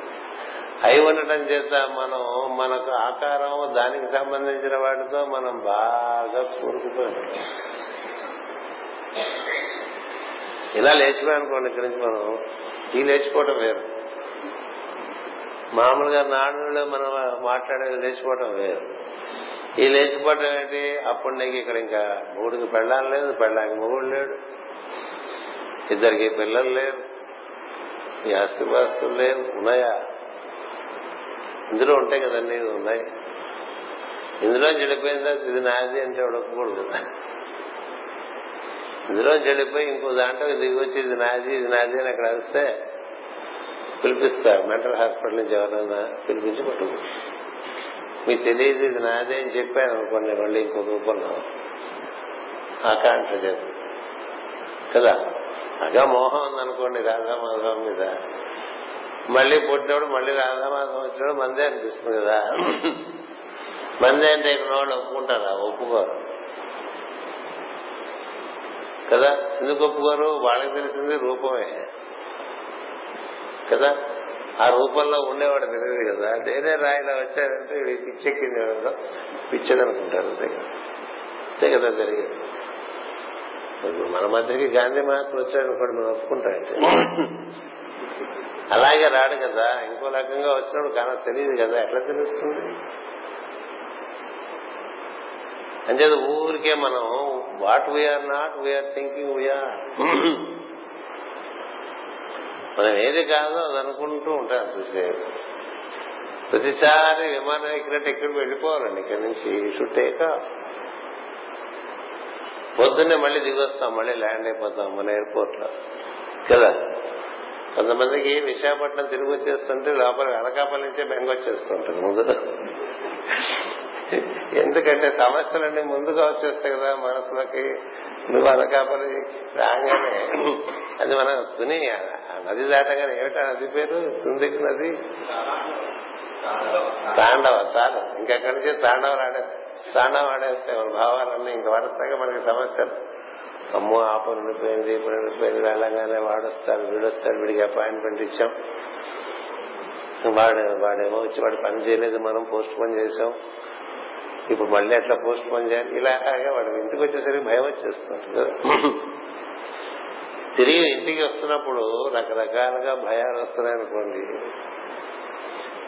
అయి ఉండటం చేత మనం మనకు ఆకారం దానికి సంబంధించిన వాటితో మనం బాగా కూరుకుపోయాం ఇలా లేచిపోయానుకోండి ఇక్కడి నుంచి మనం. ఈ లేచిపోవటం వేరు. మామూలుగా నాడులో మనం మాట్లాడేది లేచిపోవటం వేరు. ఈ లేచిపోవడం ఏంటి? అప్పుడు నీకు ఇక్కడ ఇంకా మూడుకి పెళ్ళాలి లేదు పెళ్ళానికి మొగుడు లేడు. ఇద్దరికి పిల్లలు లేరు. ఈ ఆస్తిపాస్తులు లేవు ఉన్నాయా? ఇందులో ఉంటాయి కదండి ఉన్నాయి. ఇందులో చెడిపోయిందా ఇది నాది అంటే ఉడకకూడదు ఇందులో చెడిపోయి ఇంకో దాంట్లో దిగి వచ్చి ఇది నాది ఇది నాది అని అక్కడ వస్తే పిలిపిస్తారు. మెంటల్ హాస్పిటల్ నుంచి ఎవరైనా పిలిపించి పట్టుకుంటారు. మీకు తెలియదు ఇది నాదే అని చెప్పాను అనుకోండి మళ్ళీ ఇంకో రూపంలో ఆకాంక్ష చేత కదా? అగా మోహం ఉందనుకోండి రాధామాధవం మీద. మళ్ళీ పుట్టినప్పుడు మళ్ళీ రాధామాధవం వచ్చినప్పుడు మందే అనిపిస్తుంది కదా? మందే అంటే ఇక్కడ వాళ్ళు ఒప్పుకుంటారా? ఒప్పుకోరు. కదా? ఎందుకు ఒప్పుకోరు? వాళ్ళకి తెలిసింది రూపమే. కదా? ఆ రూపంలో ఉండేవాడు తెలియదు కదా. నేనే రాయిలా వచ్చాడంటే వీడి పిచ్చెక్కింది ఎవరో. పిచ్చడు అనుకుంటారు అంతే కదా. అంతే కదా జరిగేది. ఇప్పుడు మన మధ్యకి గాంధీ మహాత్ములు వచ్చాడనుకోండి మనం ఒప్పుకుంటామంటే అలాగే రాడు కదా. ఇంకో రకంగా వచ్చినప్పుడు కానీ తెలియదు కదా. ఎట్లా తెలుస్తుంది? అంచేది ఊరికే మనం what we are not we are thinking we are మనం ఏది కాదో అది అనుకుంటూ ఉంటాం అంతసేపు ప్రతిసారి విమానం ఎక్కినట్టు ఎక్కడికి వెళ్ళిపోవాలండి ఇక్కడ నుంచి షుడ్ టేక్ పొద్దున్నే మళ్ళీ దిగొస్తాం మళ్ళీ ల్యాండ్ అయిపోతాం మన ఎయిర్పోర్ట్లో కదా? కొంతమందికి విశాఖపట్నం తిరిగి వచ్చేస్తుంటే లోపల అనకాపల్లి నుంచే బెంగ వచ్చేస్తుంటారు ముందు ఎందుకంటే సమస్యలన్నీ ముందుగా వచ్చేస్తాయి కదా మనసులోకి. నువ్వు అనకాపల్లి రాగానే అది మనం తుని నది దాటగానే ఏమిటా నది పేరు? తుందికి నది? తాండవ చాలు. ఇంకెక్కడి నుంచి తాండవ ఆడే తాండవ ఆడేస్తే మన భావాలన్నీ ఇంక వరుసగా మనకి సమస్యలు. అమ్మో ఆ పని ఉండిపోయింది ఈ ఉండిపోయింది వెళ్ళగానే వాడొస్తాడు వీడొస్తాడు వీడికి అపాయింట్మెంట్ ఇచ్చాం. వాడు వాడేమో వచ్చి వాడు పని చేయలేదు మనం పోస్ట్ పోన్ చేసాం ఇప్పుడు మళ్ళీ అట్లా పోస్ట్ పోన్ చేయాలి ఇలాగే వాడు ఇంటికి వచ్చేసరికి భయం వచ్చేస్తుంది. తిరిగి ఇంటికి వస్తున్నప్పుడు రకరకాలుగా భయాలు వస్తున్నాయి అనుకోండి.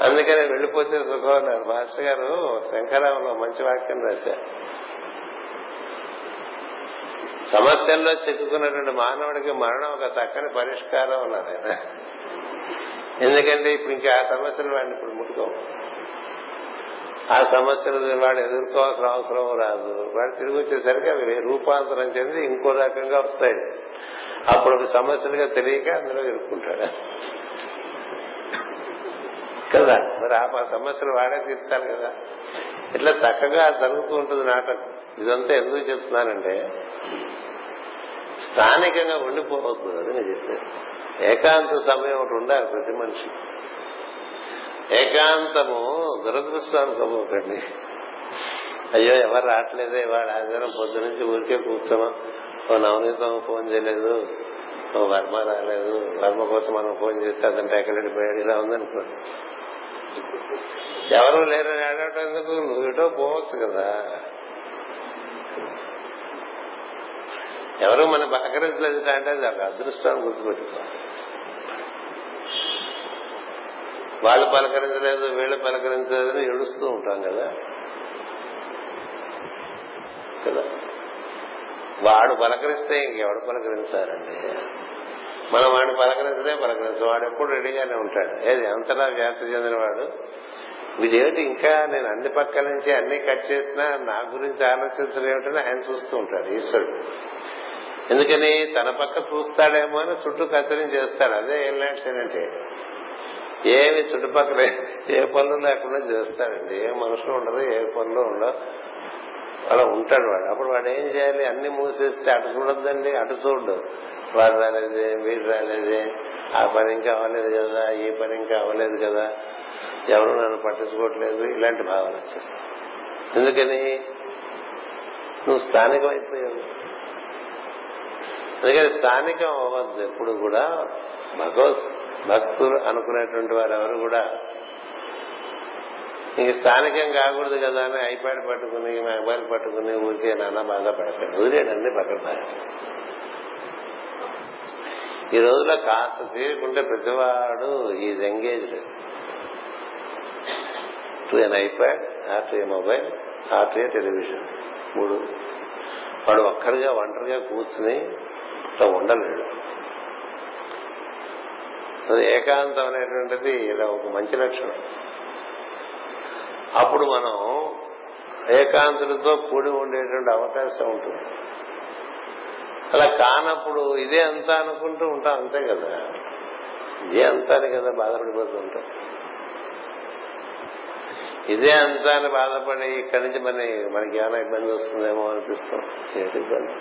అందుకని వెళ్ళిపోతే సుఖం అన్నారు. మాస్టర్ గారు శంకరావులో మంచి వాక్యం రాశారు. సమస్యల్లో చిక్కుకున్నటువంటి మానవుడికి మరణం ఒక చక్కని పరిష్కారం ఉన్నారు ఆయన. ఎందుకంటే ఇప్పుడు ఇంకా ఆ సమస్యలు వాడిని ఇప్పుడు ముట్టుకోవు ఆ సమస్యలు వాడు ఎదుర్కోవాల్సిన అవసరం రాదు. వాడు తిరిగి వచ్చేసరికి అవి రూపాంతరం చెంది ఇంకో రకంగా వస్తాయి. అప్పుడు ఒక సమస్యలుగా తెలియక అందులో ఎదుర్కొంటాడు కదా? మరి ఆ సమస్యలు వాడే తీర్చాలి కదా? ఇట్లా చక్కగా జరుగుతూ ఉంటుంది నాటకం. ఇదంతా ఎందుకు చెప్తున్నానంటే స్థానికంగా ఉండిపోవద్దు అది నేను చెప్పాను. ఏకాంత సమయం ఒకటి ఉండాలి ప్రతి మనిషి ఏకాంతము దురదృష్టం అనుకోబోకండి అయ్యో ఎవరు రావట్లేదే వాడు ఆదివారం పొద్దు నుంచి ఊరికే కూర్చోమా ఓ నవనీతం ఫోన్ చేయలేదు. ఓ వర్మ రాలేదు. వర్మ కోసం మనం ఫోన్ చేస్తే అతను ఎక్కడ వెళ్ళిపోయాడు ఇలా ఉందనుకో. ఎవరు లేరు ఆడటం ఎందుకు? నువ్వు ఇటో పోవచ్చు కదా. ఎవరు మన బహకరించలేదు అంటే అది ఒక అదృష్టాన్ని గుర్తుపెట్టుకో. వాళ్ళు పలకరించలేదు వీళ్ళు పలకరించలేదు ఏడుస్తూ ఉంటాం కదా. కదా. వాడు పలకరిస్తే ఇంకెవడు పలకరించారండి? మనం వాడిని పలకరించలే పలకరించు వాడు ఎప్పుడు రెడీగానే ఉంటాడు. ఏది అంతలా వ్యాప్తి చెందినవాడు వీడేమిటి ఇంకా నేను అన్ని పక్కల నుంచి అన్ని కట్ చేసినా నా గురించి ఆలోచించడం ఏమిటని ఆయన చూస్తూ ఉంటాడు ఈశ్వరుడు. ఎందుకని? తన పక్క చూస్తాడేమో అని చుట్టూ కత్తిరించి చేస్తాడు అదే ఏం అంటే? ఏమి చుట్టుపక్కల ఏ పనులు లేకుండా చేస్తాడండి. ఏ మనుషులు ఉండదు ఏ పనులు ఉండవు. అలా ఉంటాడు వాడు. అప్పుడు వాడు ఏం చేయాలి? అన్ని మూసేస్తే అటు చూడొద్దండి అటు చూడు. వాడు రాలేదే వీడు రాలేదే. ఆ పని ఇంకా అవ్వలేదు కదా ఈ పని ఇంకా అవ్వలేదు కదా. ఎవరు నన్ను పట్టించుకోవట్లేదు? ఇలాంటి భావన వచ్చేస్తాయి ఎందుకని? నువ్వు స్థానికం అయిపోయావు. అందుకని స్థానికం అవ్వద్దు. ఎప్పుడు కూడా భగవత్ భక్తులు అనుకునేటువంటి వారు ఎవరు కూడా ఇంక స్థానికం కాకూడదు కదా అని ఐప్యాడ్ పట్టుకుని మొబైల్ పట్టుకుని ఊరికే నాన్న బాగా పడకండి వదిలేడండి పక్కన ఈ రోజులో కాస్త తీరుకుంటే ప్రతివాడు is engaged. To an iPad or to a mobile or to a television. మూడు. వాడు ఒక్కరిగా ఒంటరిగా కూర్చుని ఇట్లా ఉండలేడు. అది ఏకాంతం అనేటువంటిది ఇలా ఒక మంచి లక్షణం. అప్పుడు మనం ఏకాంతులతో కూడి ఉండేటువంటి అవకాశం ఉంటుంది. అలా కానప్పుడు ఇదే అంతా అనుకుంటూ ఉంటాం అంతే కదా? ఇదే అంతానే కదా బాధపడిపోతూ ఉంటాం. ఇదే అంతా అని బాధపడి ఇక్కడి నుంచి మన మనకి ఏమైనా ఇబ్బంది వస్తుందేమో అనిపిస్తాం. ఏంటి ఇబ్బంది?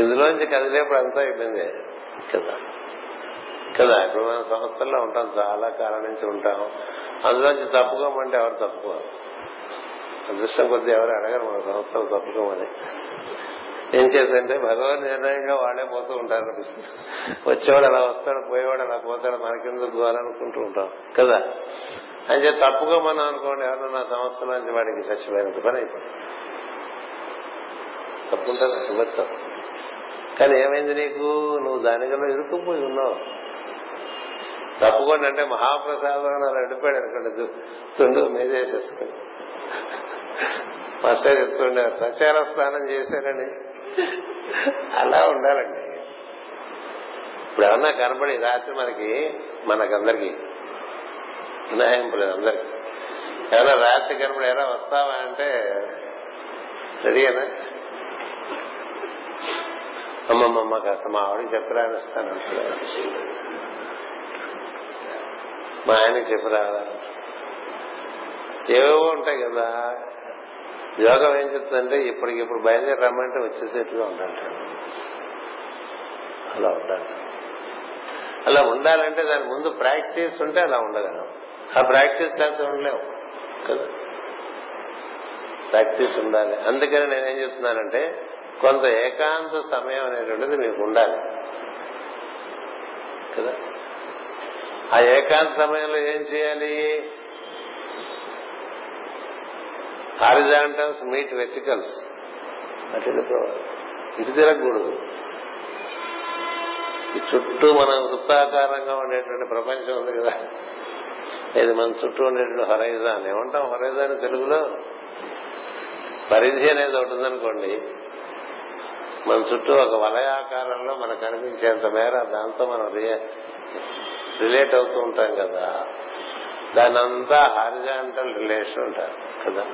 ఇందులోంచి కదిలేప్పుడు అంతా ఇబ్బంది కదా? కదా ఇప్పుడు మన సంస్థల్లో ఉంటాం చాలా కాలం నుంచి ఉంటాం. అందులోంచి తప్పుకోమంటే ఎవరు తప్పుకోరు. అదృష్టం కొద్దీ ఎవరు అడగరు మన సంస్థలు తప్పుకోమని. ఏం చేద్దంటే భగవాన్ నిర్ణయంగా వాడే పోతూ ఉంటారు. వచ్చేవాడు అలా వస్తాడు పోయేవాడు అలా పోతాడు మనకెందుకు అనుకుంటూ ఉంటాం. కదా? అని చెప్పి తప్పుకోమని అనుకోండి ఎవరన్నా సంస్థల నుంచి వాడికి సచ్చిపోయినంత పని అయిపోయింది తప్పుకుంటారు కానీ ఏమైంది నీకు? నువ్వు దానికన్నా ఇరుక్కుపోయి ఉన్నావు. తప్పుకోండి అంటే మహాప్రసాదం అలా అడిపాడు అనుకోండి తుండు మీదేసేసుకుని మాస్టర్ చెప్తుండే ప్రచార స్నానం చేశారని. అలా ఉండాలండి. ఇప్పుడు ఏమన్నా కనపడి రాత్రి మనకి మనకందరికి వినాయింపులేదు అందరికి. ఏమన్నా రాత్రి కనపడి ఎలా వస్తావా అంటే రెడీనా అమ్మమ్మమ్మ కాస్త మా ఆవిడకి చెప్పరా అనిస్తాను మా ఆయన చెప్పి రావాలి ఏవేవో ఉంటాయి కదా. యోగం ఏం చెప్తుందంటే ఇప్పటికిప్పుడు బయలుదేరి రమ్మంటే వచ్చేసేట్టుగా ఉండాలి అలా ఉండాలి అలా ఉండాలంటే దాని ముందు ప్రాక్టీస్ ఉంటే అలా ఉండగలం. ఆ ప్రాక్టీస్ లేకపోతే ఉండలేము కదా? ప్రాక్టీస్ ఉండాలి. అందుకని నేనేం చెప్తున్నానంటే కొంత ఏకాంత సమయం అనేటువంటిది మీకు ఉండాలి. కదా? ఆ ఏకాంత సమయంలో ఏం చేయాలి? హారిజాంటల్స్ మీట్ వెర్టికల్స్ అటు ఇటు తిరగకూడదు. చుట్టూ మన వృత్తాకారంగా ఉండేటువంటి ప్రపంచం ఉంది కదా. ఇది మన చుట్టూ ఉండేటువంటి హొరైజాన్. ఏమంటాం హొరైజాన్ తెలుగులో? పరిధి అనేది ఒకటి ఉందనుకోండి. మన చుట్టూ ఒక వలయాకారంలో మనకు కనిపించేంత మేర దాంతో మనం రిలేట్ అవుతూ ఉంటాం కదా. దాని అంతా హారిజాంటల్ రిలేషన్ ఉంటారు కదా.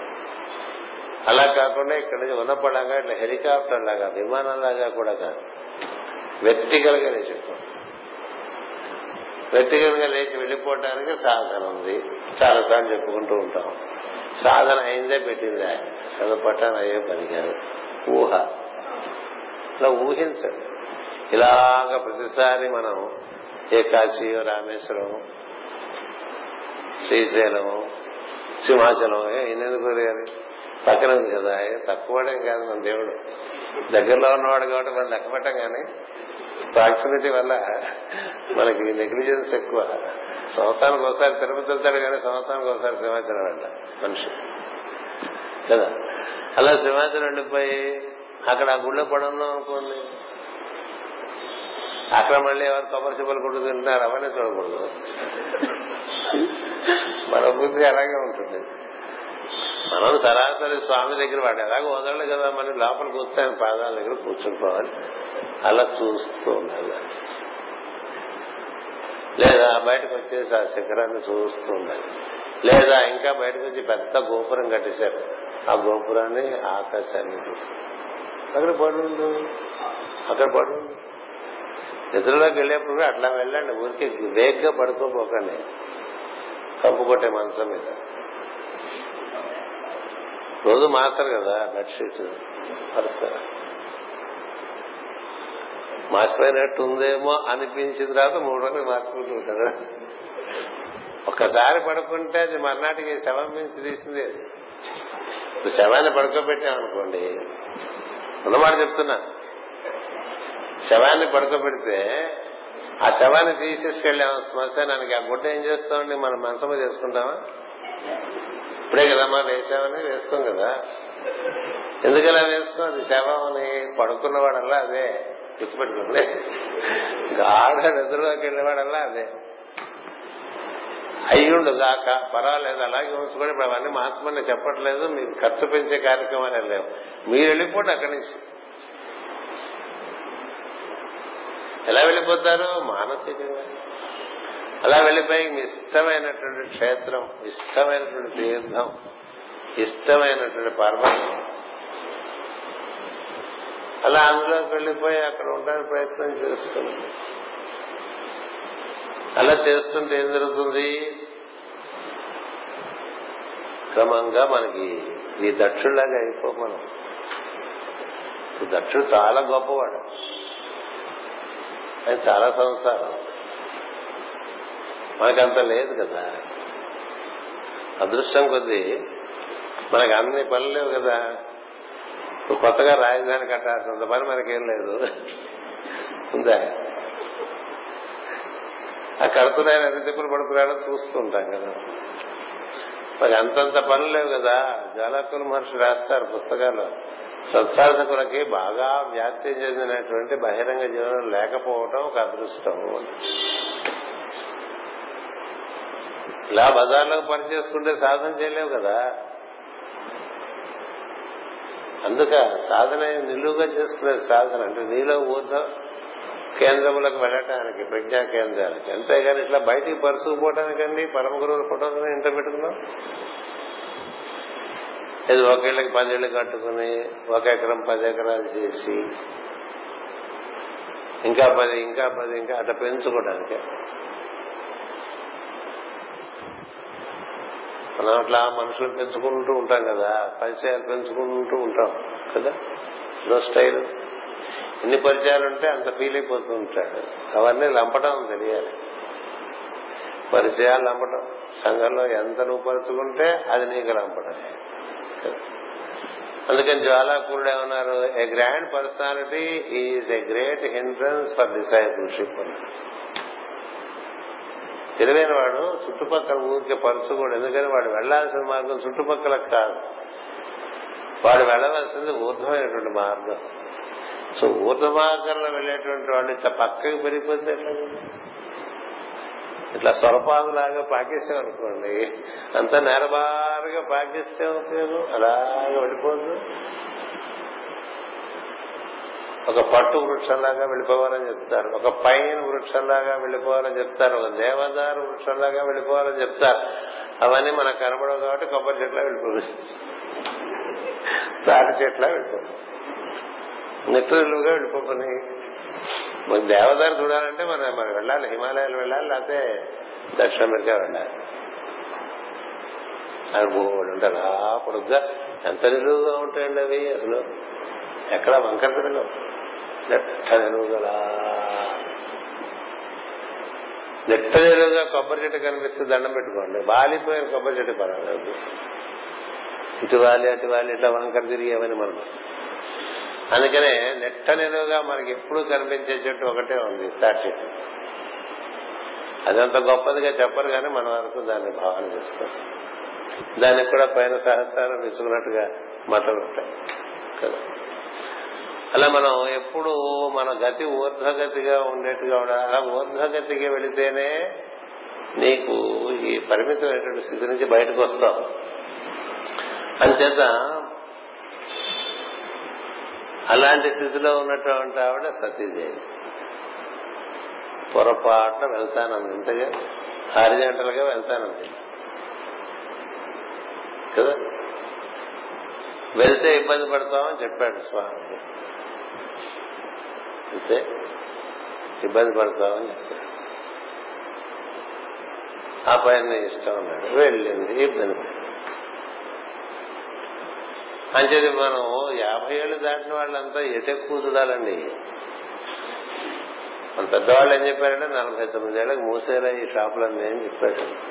అలా కాకుండా ఇక్కడ నుంచి ఉన్నపడంగా ఇట్లా హెలికాప్టర్ లాగా విమానం లాగా కూడా కాదు. వెర్టికల్గా లేచి వెర్టికల్గా లేచి వెళ్ళిపోవటానికి సాధన ఉంది. చాలాసార్లు చెప్పుకుంటూ ఉంటాం. సాధన అయిందే పెట్టిందే కదా పట్టాన అయ్యే పని కాదు. ఊహ. ఇలా ఊహించండి. ఇలాగ ప్రతిసారి మనం ఏ కాశీ రామేశ్వరం శ్రీశైలం సింహాచలం ఎన్నెందుకు గారి పక్కన ఉంది కదా తక్కువడం కాదు మన దేవుడు. దగ్గరలో ఉన్నవాడు కాబట్టి మనం లెక్కపెట్టం కానీ ప్రాక్సిమిటీ వల్ల మనకి నెగ్లిజెన్స్ ఎక్కువ. సంవత్సరానికి ఒకసారి తిరుపతి వెళ్తాడు కానీ సంవత్సరానికి ఒకసారి సింహాచలం వెళ్ళ మనిషి. కదా? అలా సింహాచలం వెళ్ళిపోయి అక్కడ ఆ గుళ్ళో పడున్నాం అనుకోండి. అక్కడ మళ్ళీ ఎవరు కొబ్బరి చెప్పలు కొడుకు తింటున్నారు అవన్నీ చూడకూడదు. మన బుద్ధి అలాగే ఉంటుంది. మనం సరాసరి స్వామి దగ్గర వాడు ఎలాగో వదలడు కదా మనం లోపల కూర్చొని పాదాల దగ్గర కూర్చుంటుకోవాలి అలా చూస్తూ ఉండాలి. లేదా బయటకు వచ్చేసి ఆ శిఖరాన్ని చూస్తూ ఉండాలి. లేదా ఇంకా బయటకు వచ్చి పెద్ద గోపురం కట్టేశారు. ఆ గోపురాన్ని ఆకాశాన్ని చూస్తారు. అక్కడ పడు అక్కడ పడు నిద్రలోకి వెళ్ళేప్పుడు కూడా అట్లా వెళ్ళండి ఊరికి వేగ్గా పడుకోపోకండి కప్పు కొట్టే మంచం మీద. రోజు మారుతారు కదా బెడ్షీట్ పరుస్తారు మార్చిపోయినట్టు ఉందేమో అనిపించిన తర్వాత మూడు రోజులు మార్చుకుంటూ ఉంటారు ఒక్కసారి పడుకుంటే అది మర్నాటికి శవం మించి తీసింది. అది శవాన్ని పడుకోబెట్టామనుకోండి. ఉన్నమాట చెప్తున్నా. శవాన్ని పడుకోబెడితే ఆ శవాన్ని తీసేసుకెళ్ళాము శ్మశానానికి ఆ గుడ్డ ఏం చేస్తామండి? మనం మనసమ చేసుకుంటామా ఇప్పుడే కదమ్మా వేసామని వేసుకోం కదా. ఎందుకలా వేసుకో? అది శవం అని పడుకున్నవాడల్లా అదే. గుర్తుపెట్టుకోండి. గాఢ నిద్రలోకి వెళ్ళేవాడల్లా అదే. అయ్యుండు కాక పర్వాలేదు అలాగే ఉంచుకొని ఇప్పుడు అవన్నీ మార్చమని చెప్పట్లేదు. మీకు ఖర్చు పెంచే కార్యక్రమాలు లేవు. మీరు వెళ్ళిపోండి అక్కడి నుంచి. ఎలా వెళ్ళిపోతారు? మానసికంగా. అలా వెళ్ళిపోయి మీ ఇష్టమైనటువంటి క్షేత్రం ఇష్టమైనటువంటి తీర్థం ఇష్టమైనటువంటి పర్వతం. అలా అందులోకి వెళ్ళిపోయి అక్కడ ఉండడానికి ప్రయత్నం చేస్తుంది. అలా చేస్తుంటే ఏం జరుగుతుంది? క్రమంగా మనకి ఈ దక్షుడిలాగా అయిపో మనం. దక్షుడు చాలా గొప్పవాడు. అది చాలా సంసారం. మనకంత లేదు కదా. అదృష్టం కొద్దీ మనకు అన్ని పనులు లేవు కదా. ఇప్పుడు కొత్తగా రాజధాని కట్టాల్సినంత పని మనకేం లేదు. ఉందా? ఆ కడుతున్నాయని ఎంత తిప్పులు పడుతున్నాడో చూస్తుంటాం కదా. మరి అంతంత పనులు లేవు కదా. జాలకుల మహర్షి రాస్తారు పుస్తకాలు సత్సాధకులకి బాగా వ్యాప్తి చెందినటువంటి బహిరంగ జీవనం లేకపోవటం ఒక అదృష్టం. ఇలా బజార్లో పని చేసుకుంటే సాధన చేయలేవు కదా. అందుక సాధన నిలువుగా చేసుకునేది సాధన అంటే నీలో ఊర్ధ కేంద్రములకు వెళ్ళటానికి ప్రజ్ఞా కేంద్రానికి. అంతేగాని ఇట్లా బయటికి పరుసుకుపోవటానికండి పరమ గురువుల ఫోటోలు ఇంట పెట్టుకున్నాం ఇది ఒక ఇళ్ళకి పది ఇళ్ళు కట్టుకుని ఒక ఎకరం పది ఎకరాలు చేసి ఇంకా పది ఇంకా పది ఇంకా అట్లా పెంచుకోవడానికి. మనం అట్లా మనుషులు పెంచుకుంటూ ఉంటాం కదా పరిచయాలు పెంచుకుంటూ ఉంటాం కదా ఇదో స్టైల్. ఎన్ని పరిచయాలు ఉంటే అంత ఫీల్ అయిపోతూ ఉంటాడు. అవన్నీ లంపటం తెలియాలి. పరిచయాలు లంపటం. సంఘంలో ఎంత నువ్వు పరుచుకుంటే అది నీకు లంపటం అందుకని జ్వాలాకురుడు ఏమన్నారు? A grand personality is a great hindrance for discipleship అన్నారు తెలివైన వాడు చుట్టుపక్కల ఊరికే పరుచుకోడు ఎందుకని వాడు వెళ్ళాల్సిన మార్గం చుట్టుపక్కల కాదు. వాడు వెళ్ళవలసింది ఊర్ధమైనటువంటి మార్గం. సో ఊర్ధ మార్గంలో వెళ్ళేటువంటి వాడిని పక్కకి పెరిగిపోతే ఎట్లా? ఇట్లా సొరపాదులాగా పాకిస్తాం అనుకోండి అంత నేరబారుగా పాకిస్తే ఉపయోగం? అలాగే వెళ్ళిపోదు ఒక పట్టు వృక్షంలాగా వెళ్ళిపోవాలని చెప్తారు ఒక పైన వృక్షంలాగా వెళ్ళిపోవాలని చెప్తారు ఒక దేవదారు వృక్షంలాగా వెళ్ళిపోవాలని చెప్తారు. అవన్నీ మనకు కనబడవు కాబట్టి కొబ్బరి చెట్ల వెళ్ళిపోతుంది తాటి చెట్ల వెళ్ళిపోతుంది నిట్టులుగా వెళ్ళిపోయి మనకి దేవదారు చూడాలంటే మనం మనం వెళ్ళాలి హిమాలయాలు వెళ్ళాలి లేకపోతే దక్షిణ అమెరికా వెళ్ళాలి. అది ఉంటారు ఆ పొడుగ్గా ఎంత నిలువుగా ఉంటాయండి అవి అసలు? ఎక్కడ? వంకర పిల్లలు నెట్ట నిలువుగలా. నెట్ట నిలువుగా కొబ్బరి చెట్టు కనిపిస్తే దండం పెట్టుకోండి. వాలిపోయిన కొబ్బరి చెట్టు పర్వాలేదు. ఇటు వాలి అటు వాలి ఇట్లా వంకర తిరిగేవని మనం అందుకనే నెట్ట నిలువుగా మనకి ఎప్పుడు కనిపించే చెట్టు ఒకటే ఉంది తాటి చెట్టు అదంత గొప్పదిగా చెప్పరు కానీ మన వరకు దాన్ని భావన చేసుకోవచ్చు. దానికి కూడా పైన సహస్రాలు విసుకున్నట్టుగా మతలు ఉంటాయి. కదా? అలా మనం ఎప్పుడు మన గతి ఊర్ధ్వగతిగా ఉండేట్టుగా ఉండాలి అలా ఊర్ధ్వగతికి వెళితేనే నీకు ఈ పరిమితమైనటువంటి స్థితి నుంచి బయటకు వస్తావు. అంచేత అలాంటి స్థితిలో ఉన్నటువంటి ఆవిడ సతీదేవి. పొరపాట్ల వెళ్తానంది ఇంతగా హారిజంటల్గా వెళ్తానంది కదా? వెళ్తే ఇబ్బంది పడతామని చెప్పాడు స్వామి. వెళ్తే ఇబ్బంది పడతామని చెప్పాడు. ఆ పైన ఇష్టం అన్నాడు వెళ్ళింది ఇబ్బంది అంచేది మనం యాభై ఏళ్ళు దాటిన వాళ్ళంతా ఎటెక్కువ చూడాలండి మన పెద్దవాళ్ళు ఏం చెప్పారంటే నలభై తొమ్మిది ఏళ్ళకి మూసేలా ఈ షాపులన్నీ అని చెప్పాడు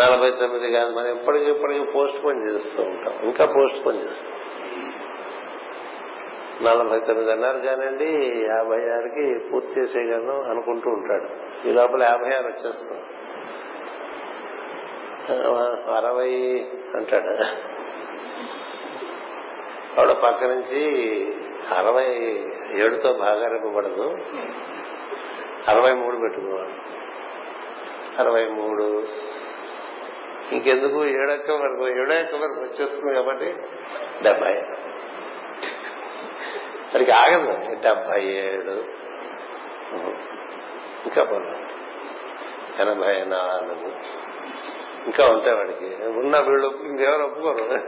నలభై తొమ్మిది కాదు మనం ఎప్పటికిప్పటికి పోస్ట్ పోన్ చేస్తూ ఉంటాం. ఇంకా పోస్ట్ పోన్ చేస్తాం. నలభై తొమ్మిది అన్నారు కానండి యాభై ఆరుకి పూర్తి చేసేయగలను అనుకుంటూ ఉంటాడు. ఈ లోపల యాభై ఆరు వచ్చేస్తాం అరవై అంటాడు. ఆవిడ పక్క నుంచి అరవై ఏడుతో బాగా రేపబడదు అరవై మూడు పెట్టుకోవాలి. అరవై మూడు. ఇంకెందుకు? ఏడక్క వరకు ఏడక్క వరకు వచ్చేస్తుంది కాబట్టి డెబ్బై. మరికి ఆగదు. డెబ్బై ఏడు. ఇంకా పనులు ఎనభై నాలుగు. ఇంకా ఉంటాయి వాడికి. ఉన్న వీళ్ళు ఇంకెవరు ఒప్పుకోరు.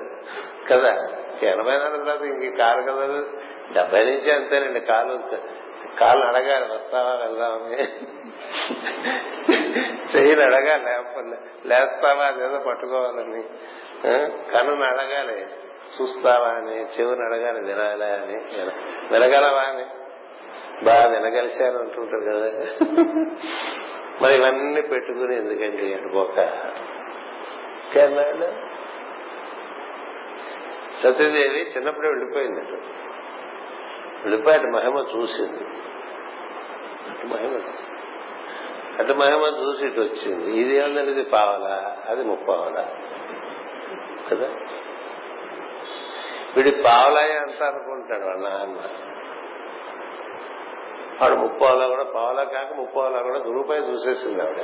కదా? ఎనభై నాలుగు తర్వాత ఇంక కారు కదా? డెబ్బై నుంచి అంతేనండి కాలు కాళ్ళు అడగాలి వస్తావా వెళ్దామని చెయ్యిని అడగాలి లేకపోతే లేస్తావా అదేదో పట్టుకోవాలని. కన్నును అడగాలి చూస్తావా అని చెవుని అడగాలి వినాలా అని. వినగలవా అని. బాగా వినగలిశాను అంటుంటారు కదా. మరి ఇవన్నీ పెట్టుకుని ఎందుకండి అటుపోక? అన్నాడు సత్యదేవి చిన్నప్పుడే వెళ్ళిపోయింది అటు అటు మహిమ చూసింది. అటు మహిమ అటు మహిమ చూసి ఇటు వచ్చింది. ఇది ఏమన్నది పావలా? అది ముప్పావలా? కదా? వీడి పావలాయ అంత అనుకుంటాడు అన్న అన్న వాడు ముప్పావలా కూడా పావలా కాక ముప్పావలా కూడా గురువుపై చూసేసింది ఆవిడ.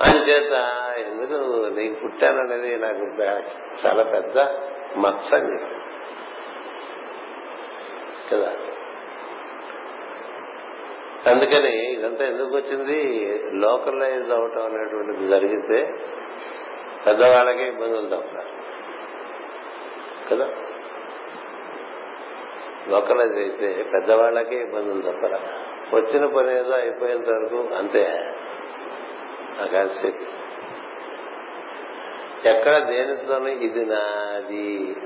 చేత ఎందుకు నీకు పుట్టాననేది నాకు చాలా పెద్ద మత్స కదా? అందుకని ఇదంతా ఎందుకు వచ్చింది? లోకలైజ్ అవటం అనేటువంటిది జరిగితే పెద్దవాళ్ళకే ఇబ్బందులు తప్ప కదా? లోకలైజ్ అయితే పెద్దవాళ్ళకే ఇబ్బందులు తప్పరా వచ్చిన పని ఏదో అయిపోయేంత వరకు అంతే. అగాసి ఎక్కడ దేనితోనూ ఇది నాది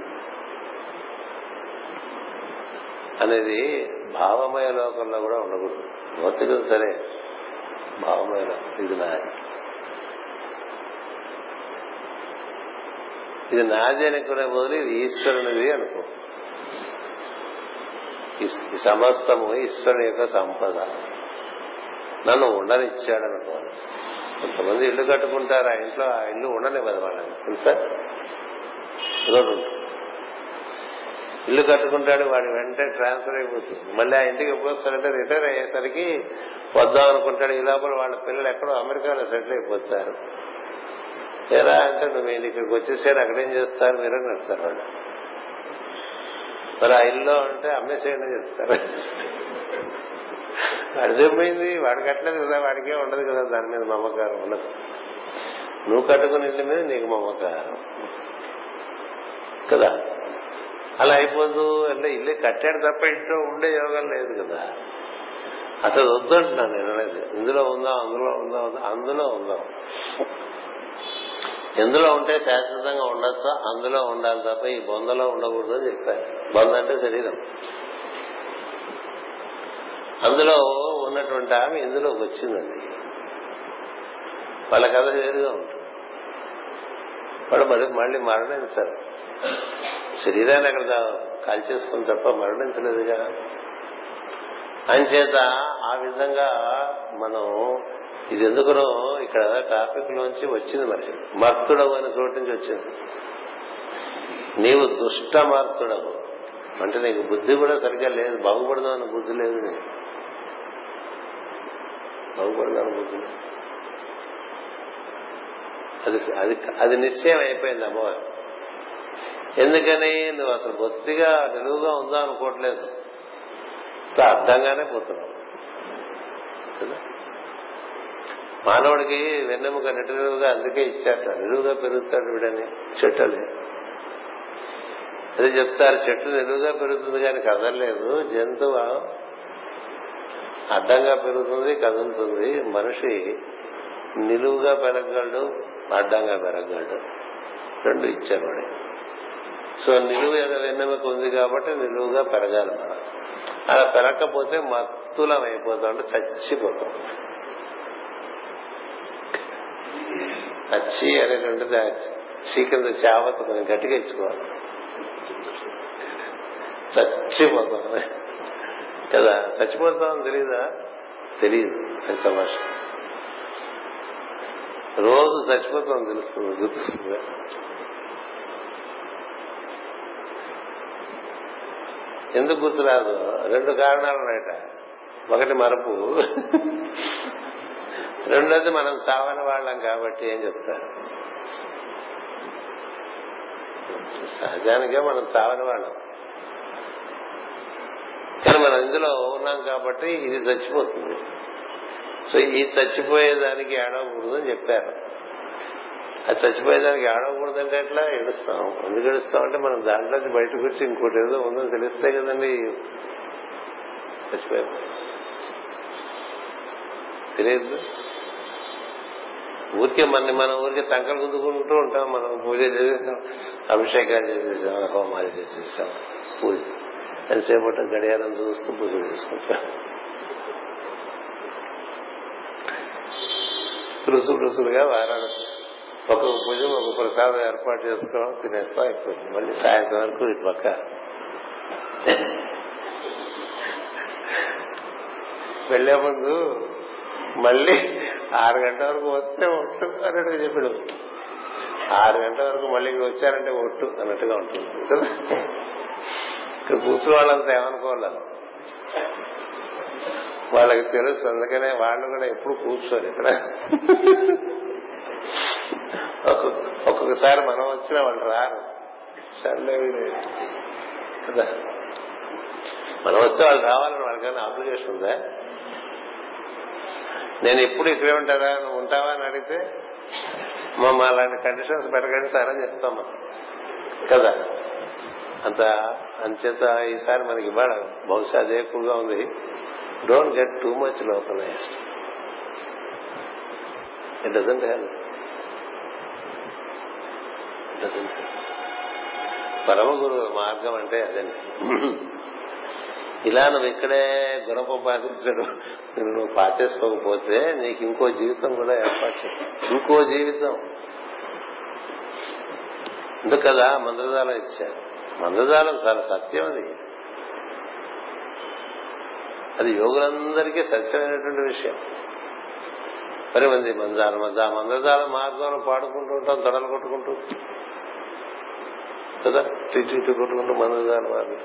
అనేది భావమయ లోకంలో కూడా ఉండకూడదు. భౌతికం సరే భావమయ లోకం ఇది నాది. ఇది నాది అనుకునే బదులు ఇది ఈశ్వరునిది అనుకో. ఈ సమస్తము ఈశ్వరుని యొక్క సంపద. నన్ను ఉండనిచ్చాడు కొంతమంది ఇల్లు కట్టుకుంటారు ఆ ఇంట్లో ఆ ఇల్లు ఉండనివ్వదు వాళ్ళని తెలుసా? ఇల్లు కట్టుకుంటాడు వాడి వెంటనే ట్రాన్స్ఫర్ అయిపోతుంది. మళ్ళీ ఆ ఇంటికి పోతారంటే రిటైర్ అయ్యేసరికి వద్దాం అనుకుంటాడు. ఈ లోపల వాళ్ళ పిల్లలు ఎక్కడో అమెరికాలో సెటిల్ అయిపోతారు. ఎలా అంటే నువ్వు ఇక్కడికి వచ్చేసాడు అక్కడేం చేస్తారు? మీరే నడుస్తారు వాళ్ళు. మరి ఆ ఇల్లు అంటే అమ్మేసేయండి చెప్తారు. వాడు వాడు కట్టలేదు కదా వాడికే ఉండదు కదా దాని మీద మమకారం ఉండదు. నువ్వు కట్టుకుని ఇల్లు మీద నీకు మమకారం. కదా? అలా అయిపోదు అంటే ఇల్లు కట్టాడు తప్ప ఇంట్లో ఉండే యోగం లేదు కదా. అసలు వద్దంటున్నాను నేను అనేది. ఇందులో ఉందాం అందులో ఉందాం అందులో ఉందాం. ఎందులో ఉంటే శాశ్వతంగా ఉండొచ్చు అందులో ఉండాలి తప్ప ఈ బొందలో ఉండకూడదు అని చెప్పారు. బొంద అంటే శరీరం. అందులో ఉన్నటువంటి ఆమె ఇందులో వచ్చిందండి. వాళ్ళ కథ వేరుగా ఉంటుంది. వాడు మరి మళ్ళీ మరణించారు. శరీరాన్ని అక్కడ కాల్చేసుకుని తప్ప మరణించలేదుగా. అంచేత ఆ విధంగా మనం ఇది ఎందుకునో ఇక్కడ టాపిక్ లోంచి వచ్చింది మరి. మర్తుడవు అనే చోటు నుంచి వచ్చింది. నీవు దుష్ట మార్తుడవు అంటే నీకు బుద్ధి కూడా సరిగ్గా లేదు బాగుపడదాం అనే బుద్ధి లేదు నీకు. బాగుపడదాం అది అది అది నిశ్చయం అయిపోయింది అమ్మవారు ఎందుకని? నువ్వు అసలు బొత్తిగా నిలువుగా ఉందా అనుకోవట్లేదు. అర్థంగానే పోతున్నావు. మానవుడికి వెన్నెముక నిలువుగా అందుకే ఇచ్చాట నిలువుగా పెరుగుతాడు వీడని. చెట్టని అదే చెప్తారు చెట్టు నిలువుగా పెరుగుతుంది కానీ కదలలేదు. జంతువు అడ్డంగా పెరుగుతుంది కదులుతుంది. మనిషి నిలువుగా పెరగలడు అడ్డంగా పెరగలడు రెండు ఇచ్చాడు సో నిలువు వెన్నెముక ఉంది కాబట్టి నిలువుగా పెరగాలి మనం. అలా పెరగకపోతే మత్తులం అయిపోతాం అంటే చచ్చిపోతాం. అచ్చి అనేటువంటిది చీకటి చావత మనం గట్టిగా ఇచ్చుకోవాలి. చచ్చిపోతాం. కదా? చచ్చిపోతామని తెలీదా? తెలియదు అది తమాష. రోజు చచ్చిపోతాం తెలుస్తుంది గుర్తుంది ఎందుకు గుర్తురాదు? రెండు కారణాలు ఉన్నాయట ఒకటి మరపు. రెండోది మనం సావని వాళ్ళం కాబట్టి ఏం చెప్తారు. సహజానికే మనం సావని వాళ్ళం. కానీ మనం ఇందులో ఉన్నాం కాబట్టి ఇది చచ్చిపోతుంది. సో ఈ చచ్చిపోయేదానికి ఏడవకూడదు అని చెప్పారు. అది చచ్చిపోయేదానికి ఏడవకూడదు అంటే ఎట్లా? ఏడుస్తాం. ఎందుకు ఏడుస్తాం అంటే మనం దాంట్లో బయటకు వచ్చి ఇంకోటి ఏదో ఉందని తెలిస్తే కదండి. చచ్చిపోయాం. తెలియదు. ఊరికే మన మన ఊరికే చంకలు గుద్దుకుంటూ ఉంటాం. మనం పూజ చేసేసాం అభిషేకాలు చేసేసాం హోమాలు చేసేసాం పూజ. ఎంతసేపటి గడియారం చూస్తూ పూజ చేసుకుంటాం. రుసు రుసులుగా వారాడు ఒక పూజ ఒక ప్రసాదం ఏర్పాటు చేసుకోవడం తినేస్తా అయిపోతుంది మళ్ళీ సాయంత్రం వరకు ఇటు పక్క. వెళ్ళే ముందు మళ్ళీ ఆరు గంటల వరకు వస్తే ఒట్టు అన్నట్టుగా చెప్పాడు. ఆరు గంటల వరకు మళ్ళీ వచ్చారంటే ఒట్టు అన్నట్టుగా ఉంటుంది. కదా ఇక్కడ కూర్చున్న వాళ్ళంతా ఏమనుకోవాలి? వాళ్ళకి తెలుసు అందుకనే వాళ్ళు కూడా ఎప్పుడు కూర్చోరు ఇక్కడ. ఒక్కొక్కసారి మనం వచ్చినా వాళ్ళు రారు. సర్లే కదా. మనం వస్తే వాళ్ళు రావాలని వాళ్ళకైనా అప్లికేషన్ ఉందా? నేను ఎప్పుడు ఇక్కడే ఉంటారా? నువ్వు ఉంటావా అని అడిగితే మా అలాంటి కండిషన్స్ పెట్టకండి సార్ అని చెప్తాం కదా. అంత అంచేత ఈసారి మనకి ఇవాళ బహుశా అదే ఎక్కువగా ఉంది. Don't get too much localized it doesn't help పరమ గురువు మార్గం అంటే అదండి ఇలా నువ్వు ఇక్కడే గుణప పాటించడు. నువ్వు పాటించుకోకపోతే నీకు ఇంకో జీవితం కూడా ఏర్పాటు ఇంకో జీవితం. ఎందుకు కదా మంత్రజాలం ఇచ్చారు. మందజాలం చాలా సత్యం అది. అది యోగులందరికీ సత్యమైనటువంటి విషయం. మరి మంది మందారం ఆ మందజాల మార్గంలో పాడుకుంటూ ఉంటాం తొడలు కొట్టుకుంటూ. కదా? ఇటు కొట్టుకుంటూ మందజాల మార్గం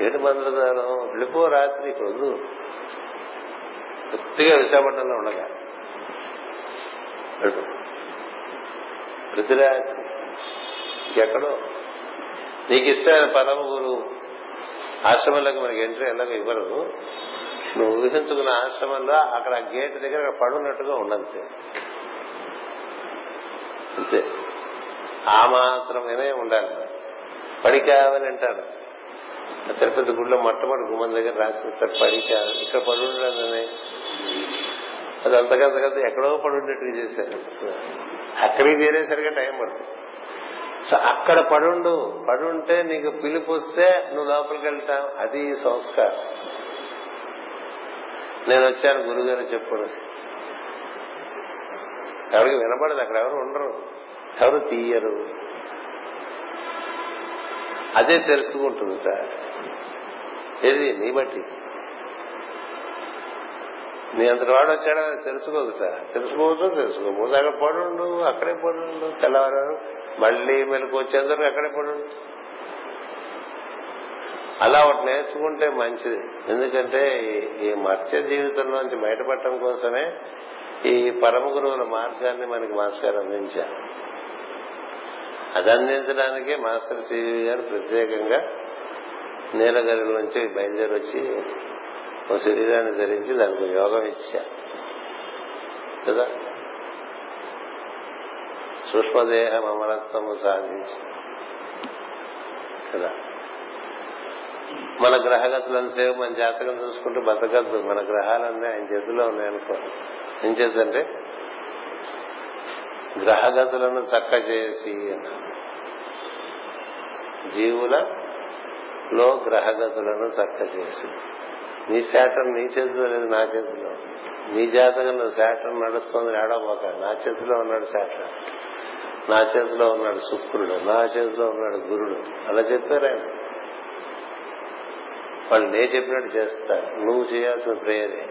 ఏంటి మందజాలం? వెళ్ళిపో రాత్రి ఇక్కడ వద్దు. కొద్దిగా విశాఖపట్నంలో ఉండగా. ప్రతి రాత్రి. ఎక్కడో. నీకు ఇష్టమైన పరమ గురువు ఆశ్రమంలోకి మనకి ఎంట్రీ ఎలాగో ఇవ్వరు. నువ్వు ఊహించుకున్న ఆశ్రమంలో అక్కడ గేట్ దగ్గర పడున్నట్టుగా ఉండంతే. అంతే. ఆ మాత్రమేనే ఉండాలి. పడి కావాలి అంటారు తిరుపతి గుడిలో మొట్టమొదటి గుమ్మం దగ్గర రాసిన పడి కావాలి ఇక్కడ పడి ఉండాలని అది అంతకంతకంత ఎక్కడో పడి ఉండేట్టుగా చేశారు. అక్కడికి చేరేసరిగా టైం పడుతుంది. సో అక్కడ పడుండు. పడుంటే నీకు పిలుపు వస్తే నువ్వు లోపలికి వెళ్తావు. అది సంస్కారం. నేను వచ్చాను గురుగారు చెప్పుడు. ఎవరికి వినపడదు అక్కడ ఎవరు ఉండరు. ఎవరు తీయరు. అదే తెలుసుకుంటుంది సార్. ఏది? నీ బట్టి. నీ అంతటి వాడు వచ్చాడా తెలుసుకోదు సార్. తెలుసుకోవద్దు తెలుసుకోబోదు అక్కడ పడుండు అక్కడే పడుండు తెల్లవారు మళ్ళీ మెలకు వచ్చేందుకు అక్కడే పడుండు అలా ఒకటి నేర్చుకుంటే మంచిది. ఎందుకంటే ఈ మత్స్య జీవితంలోంచి బయటపడటం కోసమే ఈ పరమ గురువుల మార్గాన్ని మనకి మాస్టర్ అందించారు. అది అందించడానికే మాస్టర్ సివి గారు ప్రత్యేకంగా నీలగిరి నుంచి బయలుదేరి వచ్చి ఓ శరీరాన్ని ధరించి దానికి యోగం ఇచ్చారు. కదా? సూక్ష్మదేహం అమరత్వము సాధించి. కదా? మన గ్రహగతులంతసేపు మన జాతకం చూసుకుంటూ బతకద్దు. మన గ్రహాలన్నీ ఆయన చేతిలో ఉన్నాయనుకో. ఏం చేద్దంటే గ్రహగతులను చక్క చేసి జీవులలో గ్రహగతులను చక్క చేసి. నీ శాటం నీ చేతిలో లేదు నా చేతిలో. నీ జాతకంలో శాటం నడుస్తుంది ఆడబోక. నా చేతిలో ఉన్నాడు శాటం నా చేతిలో ఉన్నాడు శుక్రుడు నా చేతిలో ఉన్నాడు గురుడు. అలా చెప్పారు ఆయన. వాళ్ళు నేను చెప్పినట్టు చేస్తారు. నువ్వు చేయాల్సిన ప్రేయరే.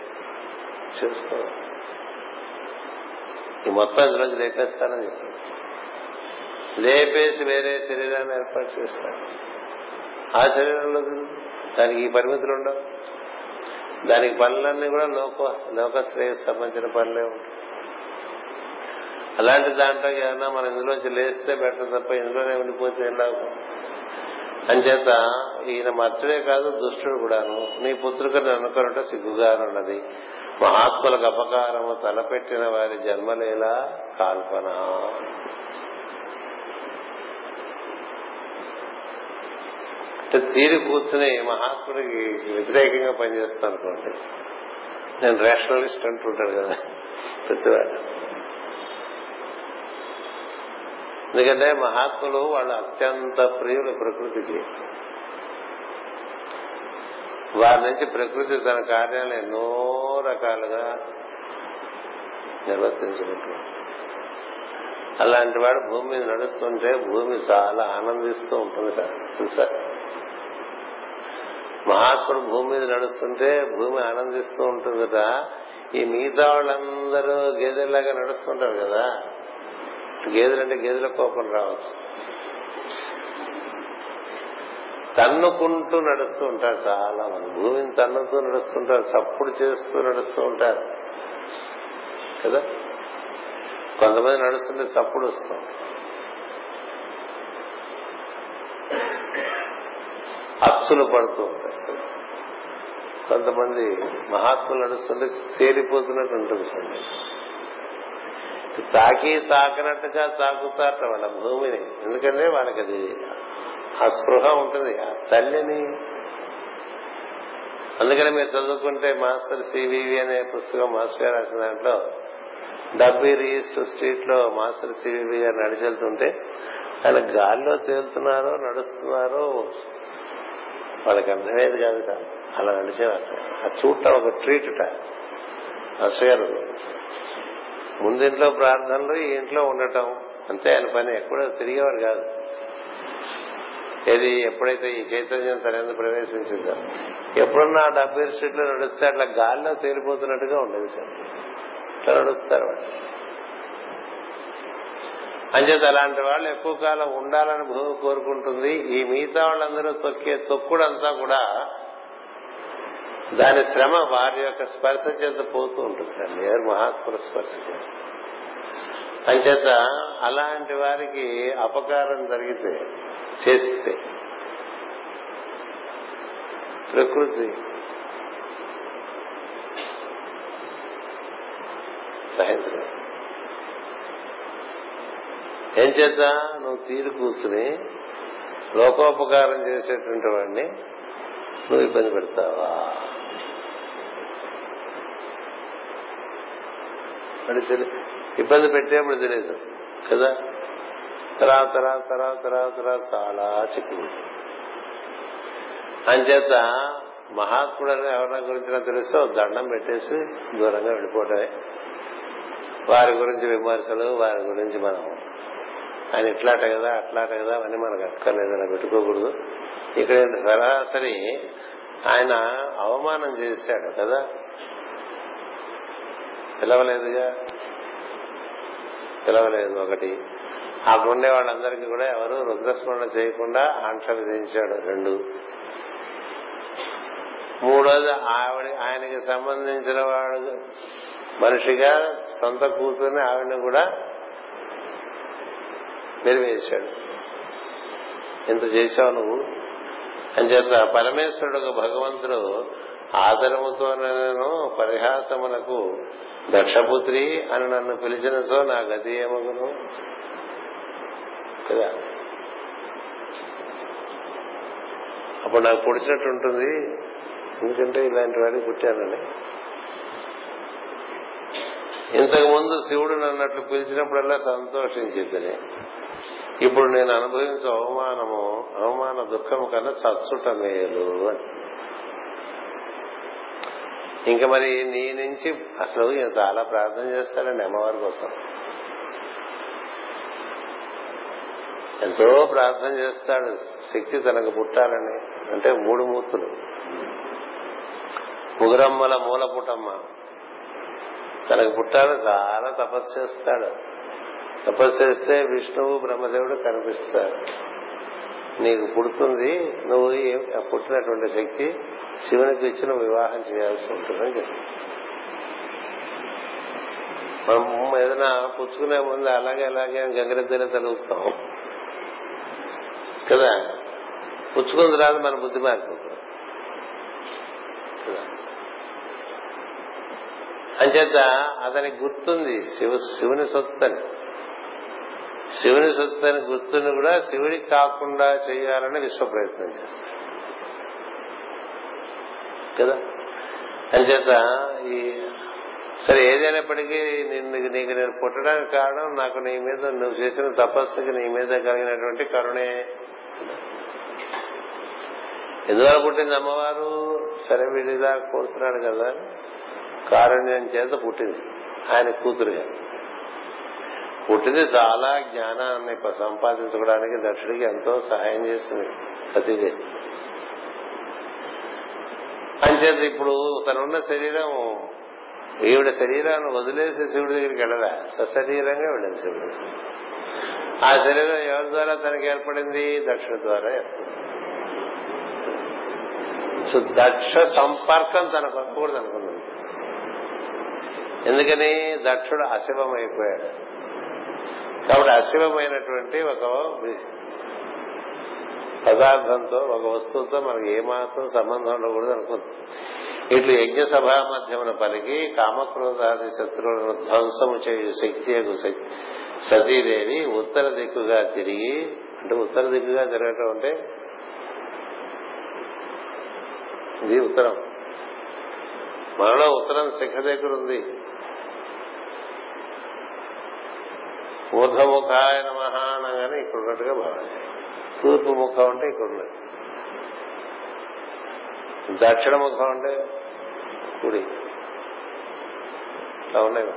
చేసుకో. ఈ మొత్తం ఇందులోంచి లేపేస్తానని చెప్పాడు లేపేసి వేరే శరీరాన్ని ఏర్పాటు చేస్తాడు ఆ శరీరంలో దానికి ఈ పరిమితులు ఉండవు. దానికి పనులన్నీ కూడా లోక లోక శ్రేయస్ సంబంధించిన పనులే ఉంటాయి. అలాంటి దాంట్లో ఏమైనా మనం ఇందులోంచి లేస్తే బెటర్ తప్ప ఇందులోనే ఉండిపోతే ఎలాగో అంచేత ఈయన మర్చుడే కాదు దుష్టుడు కూడాను. నీ పుత్రుకని అనుకున్నట్టు సిగ్గుగానున్నది. మహాత్ములకు అపకారము తలపెట్టిన వారి జన్మలేలా కాల్పన? అంటే తీరి కూర్చుని మహాత్ముడికి వ్యతిరేకంగా పనిచేస్తాను అనుకోండి. నేను రేషనలిస్ట్ అంటుంటాడు కదా ప్రతివాడు. ఎందుకంటే మహాత్ములు వాళ్ళు అత్యంత ప్రియులు ప్రకృతికి. వారి నుంచి ప్రకృతి తన కార్యాలు ఎన్నో రకాలుగా నిర్వర్తించుకుంటున్నాడు అలాంటి వాడు భూమి మీద నడుస్తుంటే భూమి చాలా ఆనందిస్తూ ఉంటుంది కదా తెలుసా? మహాత్ముడు భూమి మీద నడుస్తుంటే భూమి ఆనందిస్తూ ఉంటుందట. ఈ మిగతా వాళ్ళందరూ గేదెలాగా నడుస్తుంటారు కదా. గేదెలంటే గేదెల కోపం రావచ్చు. తన్నుకుంటూ నడుస్తూ ఉంటారు చాలా మంది. భూమిని తన్నుతూ నడుస్తుంటారు చప్పుడు చేస్తూ నడుస్తూ ఉంటారు. కదా? కొంతమంది నడుస్తుంటే చప్పుడు వస్తాం అప్సులు పడుతూ ఉంటాయి కొంతమంది మహాత్ములు నడుస్తుంటే తేలిపోతున్నట్టు ఉంటుంది. తాకి తాకినట్టుగా తాకుతారట వాళ్ళ భూమిని. ఎందుకంటే వాళ్ళకి అది ఆ స్పృహ ఉంటుంది ఆ తల్లిని. అందుకని మీరు చదువుకుంటే మాస్టర్ సివివి అనే పుస్తకం మాస్టర్ గారు రాసిన దాంట్లో డబ్బీ ఈస్ట్ స్ట్రీట్లో మాస్టర్ సివివి గారు నడిచి వెళ్తుంటే ఆయన గాల్లో తేలుతున్నారో నడుస్తున్నారో వాళ్ళకి అర్థమయ్యేది కాదు. కాదు అలా నడిచేవారు. అది చూడటం ఒక ట్రీట్ అసగారు ముందింట్లో ప్రార్థనలు ఈ ఇంట్లో ఉండటం అంతే ఆయన పని ఎక్కడో తిరిగేవారు కాదు. ఏది ఎప్పుడైతే ఈ చైతన్యం తన ప్రవేశించిందో. ఎప్పుడన్నా ఆ డబ్బై స్ట్రీట్లో నడిస్తే అట్లా గాల్లో తేలిపోతున్నట్టుగా ఉండేది సార్. ఇట్లా నడుస్తారు వాళ్ళు. అంచేత అలాంటి వాళ్ళు ఎక్కువ కాలం ఉండాలని భూమి కోరుకుంటుంది. ఈ మిగతా వాళ్ళందరూ తొక్కే తొక్కుడంతా కూడా దాని శ్రమ వారి యొక్క స్పర్శ చేత పోతూ ఉంటుంది అండి ఎవరు మహాత్ముల స్పర్శ చేత. అంచేత అలాంటి వారికి అపకారం జరిగితే చేస్తే ప్రకృతి సహించలేదు ఏం చేత నువ్వు తీరు కూర్చుని లోకోపకారం చేసేటువంటి వాడిని నువ్వు ఇబ్బంది పెడతావా? అని ఇబ్బంది పెట్టేప్పుడు తెలియదు కదా? తర్వాత తర్వాత తర్వాత తర్వాత తర్వాత చాలా చిక్కు అంచేత మహాత్ముడని ఎవరి గురించి తెలిస్తే దండం పెట్టేసి దూరంగా వెళ్ళిపోవటమే వారి గురించి విమర్శలు వారి గురించి మనం ఆయన ఇట్లాట కదా అట్లాట కదా అని మనకు అక్కర్లేదని పెట్టుకోకూడదు. ఇక్కడ సరాసరి ఆయన అవమానం చేశాడు కదా? పిలవలేదుగా పిలవలేదు ఒకటి. అక్కడుండే వాళ్ళందరికీ కూడా ఎవరు రుద్రస్మరణ చేయకుండా ఆంక్ష విధించాడు. రెండు. మూడోది ఆవిడ ఆయనకి సంబంధించిన వాడు మనిషిగా సొంత కూతుర్ని ఆవిడని కూడా వెలివేశాడు ఎంత చేశావు నువ్వు? అని చేత పరమేశ్వరుడు భగవంతుడు ఆదరముతోనూ నేను పరిహాసమునకు దక్షపుత్రి అని నన్ను పిలిచిన సో నా గతి ఏమగును? కదా? అప్పుడు నాకు పొడిచినట్టు ఉంటుంది. ఎందుకంటే ఇలాంటి వాడికి పుట్టానని. ఇంతకు ముందు శివుడు నన్నట్లు పిలిచినప్పుడల్లా సంతోషించింది ఇప్పుడు నేను అనుభవించే అవమానము అవమాన దుఃఖము కన్నా చచ్చుట మేలు అని. ఇంకా మరి నీ నుంచి అసలు చాలా ప్రార్థన చేస్తాడండి అమ్మవారి కోసం. ఎంతో ప్రార్థన చేస్తాడు. శక్తి తనకు పుట్టాలని. అంటే మూడు మూర్తులు. ముగురమ్మల మూల పుట్టమ్మ తనకు పుట్టాలని చాలా తపస్సు చేస్తాడు. తపస్సు చేస్తే విష్ణువు బ్రహ్మదేవుడు కనిపిస్తారు. నీకు పుడుతుంది నువ్వు పుట్టినటువంటి శక్తి శివునికి ఇచ్చిన వివాహం చేయాల్సి ఉంటుందని చెప్పి. మనం ఏదైనా పుచ్చుకునే ముందు అలాగే అలాగే గంగరెద్దనే తలుగుతాం కదా? పుచ్చుకుంది రాదు మన బుద్ధి మారిపోతుంది. అంచేత అతనికి గుర్తుంది శివ శివుని సొత్తని. శివుని సొత్తని గుర్తుని కూడా శివుడికి కాకుండా చేయాలని విశ్వ ప్రయత్నం చేస్తాడు. కదా? అంచేత ఈ సరే ఏదైనప్పటికీ నిన్ను నీకు నేను పుట్టడానికి కారణం నాకు నీ మీద నువ్వు చేసిన తపస్సుకి నీ మీద కలిగినటువంటి కరుణే. ఎందువల్ల పుట్టింది అమ్మవారు? సరే వీడిలా కోరుతున్నాడు కదా. కారుణ్యం చేత పుట్టింది. ఆయన కూతురుగా. పుట్టింది చాలా జ్ఞానాన్ని సంపాదించుకోవడానికి దక్షుడికి ఎంతో సహాయం చేసింది ప్రతిదీ. అంచేత ఇప్పుడు తనున్న శరీరం ఈవిడ శరీరాన్ని వదిలేసి శివుడి దగ్గరికి వెళ్ళరా సశరీరంగా వెళ్ళింది శివుడు. ఆ శరీరం ఎవరి ద్వారా తనకి ఏర్పడింది? దక్షుడి ద్వారా ఏర్పడింది. సో దక్ష సంపర్కం తనకు కూడా అనుకున్నాను ఎందుకని? దక్షుడు అశివమైపోయాడు. అయిపోయాడు కాబట్టి అశివమైనటువంటి ఒక పదార్థంతో ఒక వస్తువుతో మనకి ఏమాత్రం సంబంధం ఉండకూడదు అనుకుంది ఇట్లు యజ్ఞ సభా మధ్యమున పలికి కామక్రోధాది శత్రువులను ధ్వంసము చేయు శక్తి సతీదేవి ఉత్తర దిక్కుగా తిరిగి అంటే ఉత్తర దిక్కుగా తిరగటం అంటే ఇది ఉత్తరం. మనలో ఉత్తరం శిఖ దగ్గర ఉంది ఊర్ధముఖాయ నమః అనగానే ఇక్కడ ఉన్నట్టుగా భావించాలి. తూర్పు ముఖం అంటే ఇక్కడ ఉన్నది దక్షిణ ముఖం అంటే కుడి. అట్లా ఉన్నాయి.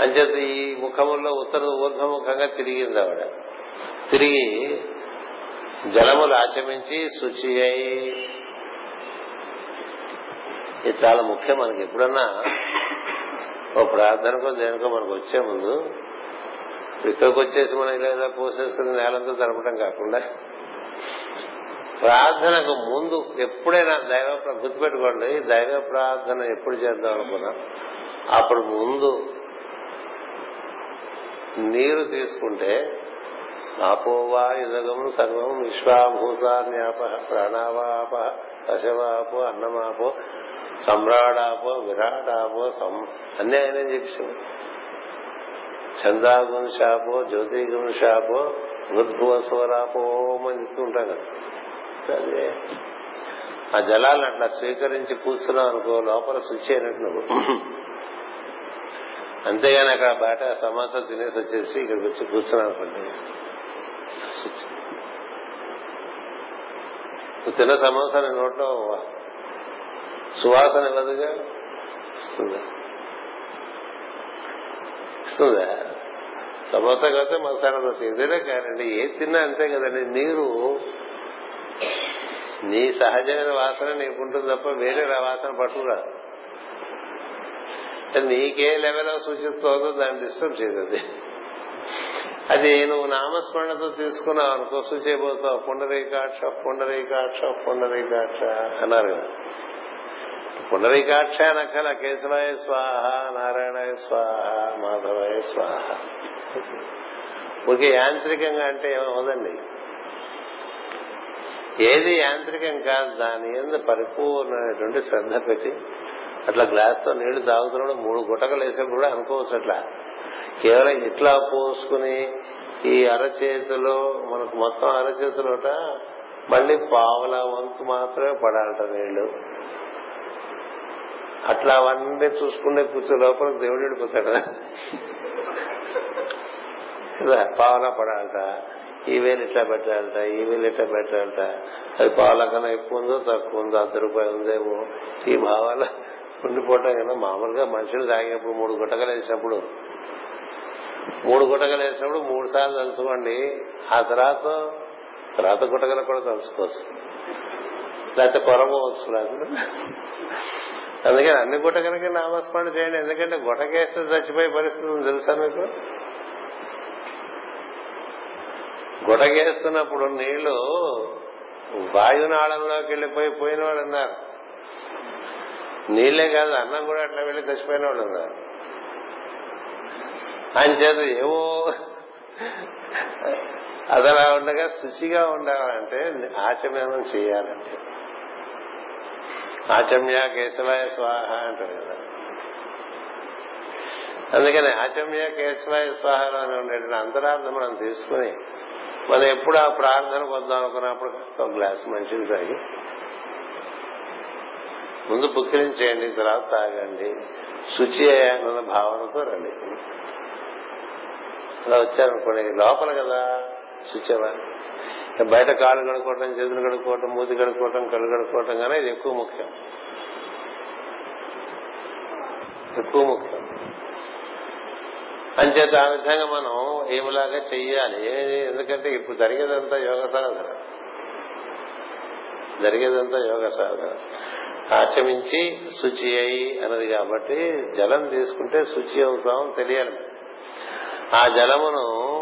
అంచేత ఈ ముఖముల్లో ఉత్తర ఊర్ధముఖంగా తిరిగింది ఆవిడ. తిరిగి జలములు ఆచమించి శుచి అయి ఇది చాలా ముఖ్యం మనకి. ఎప్పుడన్నా ఓ ప్రార్థనకో దేనికో మనకు వచ్చే ముందు ఇక్కడికి వచ్చేసి మనం ఇలా పోసేసుకుని నేలంతా తడపడం కాకుండా ప్రార్థనకు ముందు ఎప్పుడైనా దైవ గుర్తుపెట్టుకోండి దైవ ప్రార్థన ఎప్పుడు చేద్దాం అనుకున్నా అప్పుడు ముందు నీరు తీసుకుంటే ఆపోవా ఇదగం సర్వం విశ్వాభూతాన్యాప ప్రాణావాప పశవాపో అన్నమాపో సమ్రాడాపో విరాడాపో అన్నీ ఆయన చెప్పేసాడు చందాగుం శాపో జ్యోతిగుం శాపో మృద్భువ స్వరాపోమని చెప్తుంటాం కదా. అదే ఆ జలాలను అట్లా స్వీకరించి కూర్చున్నాం అనుకో లోపల శుచి అయినట్టు నువ్వు. అంతేగాని అక్కడ బయట సమాసం తినేసి వచ్చేసి ఇక్కడికి వచ్చి కూర్చున్నాను అనుకోండి. నువ్వు తిన్న సమోసా నీ నోట్లో సువాసన ఇవ్వదుగా? వస్తుందా? ఇస్తుందా సమోసా కాకపోతే మసాలా దోశ ఏదైనా కానండి ఏ తిన్నా అంతే కదండి. నీరు నీ సహజమైన వాసన నీకుంటుంది తప్ప వేరే వాసన పట్టుకురా. నీకే లెవెల్ సూచిస్తుందో దాన్ని డిస్టర్బ్ చేయదు అది నువ్వు నామస్మరణతో తీసుకున్నావు అనుకో సూచైపోతావు పుండరీకాక్ష పుండరీకాక్ష పుండరీకాక్ష అన్నారు కదా. పునరికాక్ష నక్కల కేశవాయ స్వాహ నారాయణాయ స్వాహ మాధవాయ స్వాహ. ఊరికే యాంత్రికంగా అంటే ఏమవుదండి ఏది యాంత్రికం కాదు దాని ఎందు పరిపూర్ణమైనటువంటి శ్రద్ధ పెట్టి అట్లా గ్లాస్తో నీళ్ళు తాగుతున్నాడు మూడు గుటకలు వేసేప్పుడు కూడా అనుకోవచ్చు అట్లా. కేవలం ఇట్లా పోసుకుని ఈ అరచేతిలో మనకు మొత్తం అరచేతిలోట మళ్ళీ పావుల వంతు మాత్రమే పడాలట నీళ్ళు. అట్లా అవన్నీ చూసుకునే కూర్చో లోపల దేవుడు వెళ్ళిపోతాడు కదా పావలా పడాలట ఈ వేలు ఇట్లా పెట్టాలట ఈ వేలు ఇట్లా పెట్టాలట. అది పావుల కన్నా ఎక్కువ ఉందో తక్కువ ఉందో అర్ధ రూపాయి ఉందేమో ఈ భావాల ఉండిపోవటం కన్నా మామూలుగా మనుషులు తాగినప్పుడు మూడు గుట్టకలు వేసినప్పుడు మూడు గుట్టకలు వేసినప్పుడు మూడు సార్లు తలుచుకోండి ఆ తర్వాత తర్వాత గుట్టకలు కూడా తలుచుకోవచ్చు లేకపోతే కొరపోవచ్చు అందుకని అన్ని గుట్టకలకి నామస్మరణ చేయండి. ఎందుకంటే గుటకేస్తే చచ్చిపోయే పరిస్థితి ఉంది తెలుసా మీకు? గుటకేస్తున్నప్పుడు నీళ్ళు వాయునాళంలోకి వెళ్ళిపోయి పోయిన వాళ్ళు ఉన్నారు నీళ్ళే కాదు అన్నం కూడా అట్లా వెళ్ళి చచ్చిపోయిన వాళ్ళు ఉన్నారు ఆయన చేత ఏవో అదలా ఉండగా శుచిగా ఉండాలంటే ఆచమనం చేయాలంటే. ఆచమ్య కేశవాయ స్వాహ అంటారు కదా. అందుకని ఆచమ్య కేశవాయ స్వాహలో ఉండేటువంటి అంతరార్థం మనం తీసుకుని మనం ఎప్పుడు ఆ ప్రార్థనకు వద్దాం అనుకున్నప్పుడు ఒక గ్లాస్ మంచిది తాగి ముందు పుక్కిరించేయండి తర్వాత తాగండి శుచి అన్న భావనతో రండి. అలా వచ్చారనుకోండి లోపల కదా. శుచేవా బయట కాళ్ళు కడుక్కోవటం చేతులు కడుక్కోవటం మూతి కడుక్కోవటం కళ్ళు కడుక్కోవటం కానీ ఇది ఎక్కువ ముఖ్యం. ఎక్కువ ముఖ్యం. అంచేత ఆ విధంగా మనం ఏమిలాగా చెయ్యాలి? ఎందుకంటే ఇప్పుడు జరిగేదంతా యోగ సాధన. జరిగేదంతా యోగ సాధన. ఆచమించి శుచి అయి అన్నది కాబట్టి జలం తీసుకుంటే శుచి అవుతాం తెలియాలి. ఆ జలమును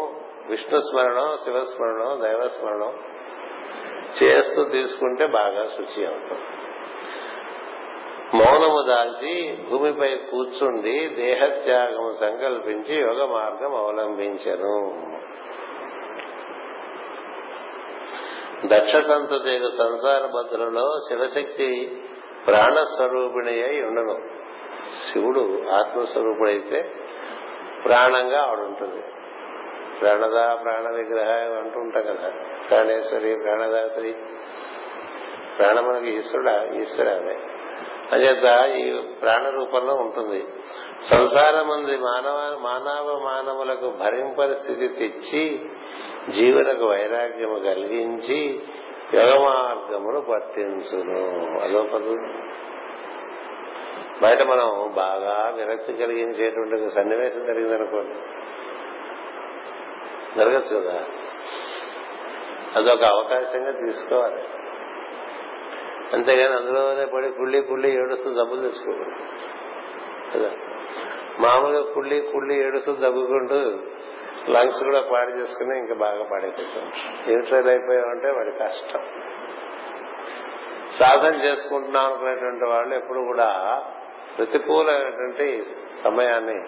విష్ణు స్మరణం శివస్మరణం దైవస్మరణం చేస్తూ తీసుకుంటే బాగా శుచి అవుతాం. మౌనము దాల్చి భూమిపై కూర్చుండి దేహత్యాగము సంకల్పించి యోగ మార్గం అవలంబించను. దక్ష సంతతి సంసార బద్దులలో శివశక్తి ప్రాణస్వరూపిణి అయి ఉండను. శివుడు ఆత్మస్వరూపుడైతే ప్రాణంగా ఆవిడుంటుంది ప్రాణదా ప్రాణ విగ్రహ అంటూ ఉంటాం కదా. ప్రాణేశ్వరి ప్రాణదాత్రి. ప్రాణమునకి ఈశ్వరుడా? ఈశ్వరామే అంచేత ఈ ప్రాణ రూపంలో ఉంటుంది. సంసారమంది మానవ మానవ మానవులకు భరింపని స్థితి తెచ్చి జీవులకు వైరాగ్యము కలిగించి యోగ మార్గమును పట్టించును. అదో పదు. బయట మనం బాగా విరక్తి కలిగించేటువంటి సన్నివేశం జరిగిందనుకోండి. జరగచ్చు కదా. అదొక అవకాశంగా తీసుకోవాలి. అంతేగాని అందులోనే పడి కుళ్ళి కుళ్ళి ఏడుస్తూ జబ్బులు తెచ్చుకోకూడదు. కదా. మామూలుగా కుళ్ళి కుళ్ళి ఏడుస్తూ దగ్గుకుంటూ లంగ్స్ కూడా పాడు చేసుకుని ఇంకా బాగా పాడైపోతాం. ఏమిట్రైల్ అయిపోయామంటే వాడి కష్టం. సాధన చేసుకుంటున్నాం అనుకునేటువంటి వాళ్ళు ఎప్పుడు కూడా ప్రతికూలమైనటువంటి సమయాన్ని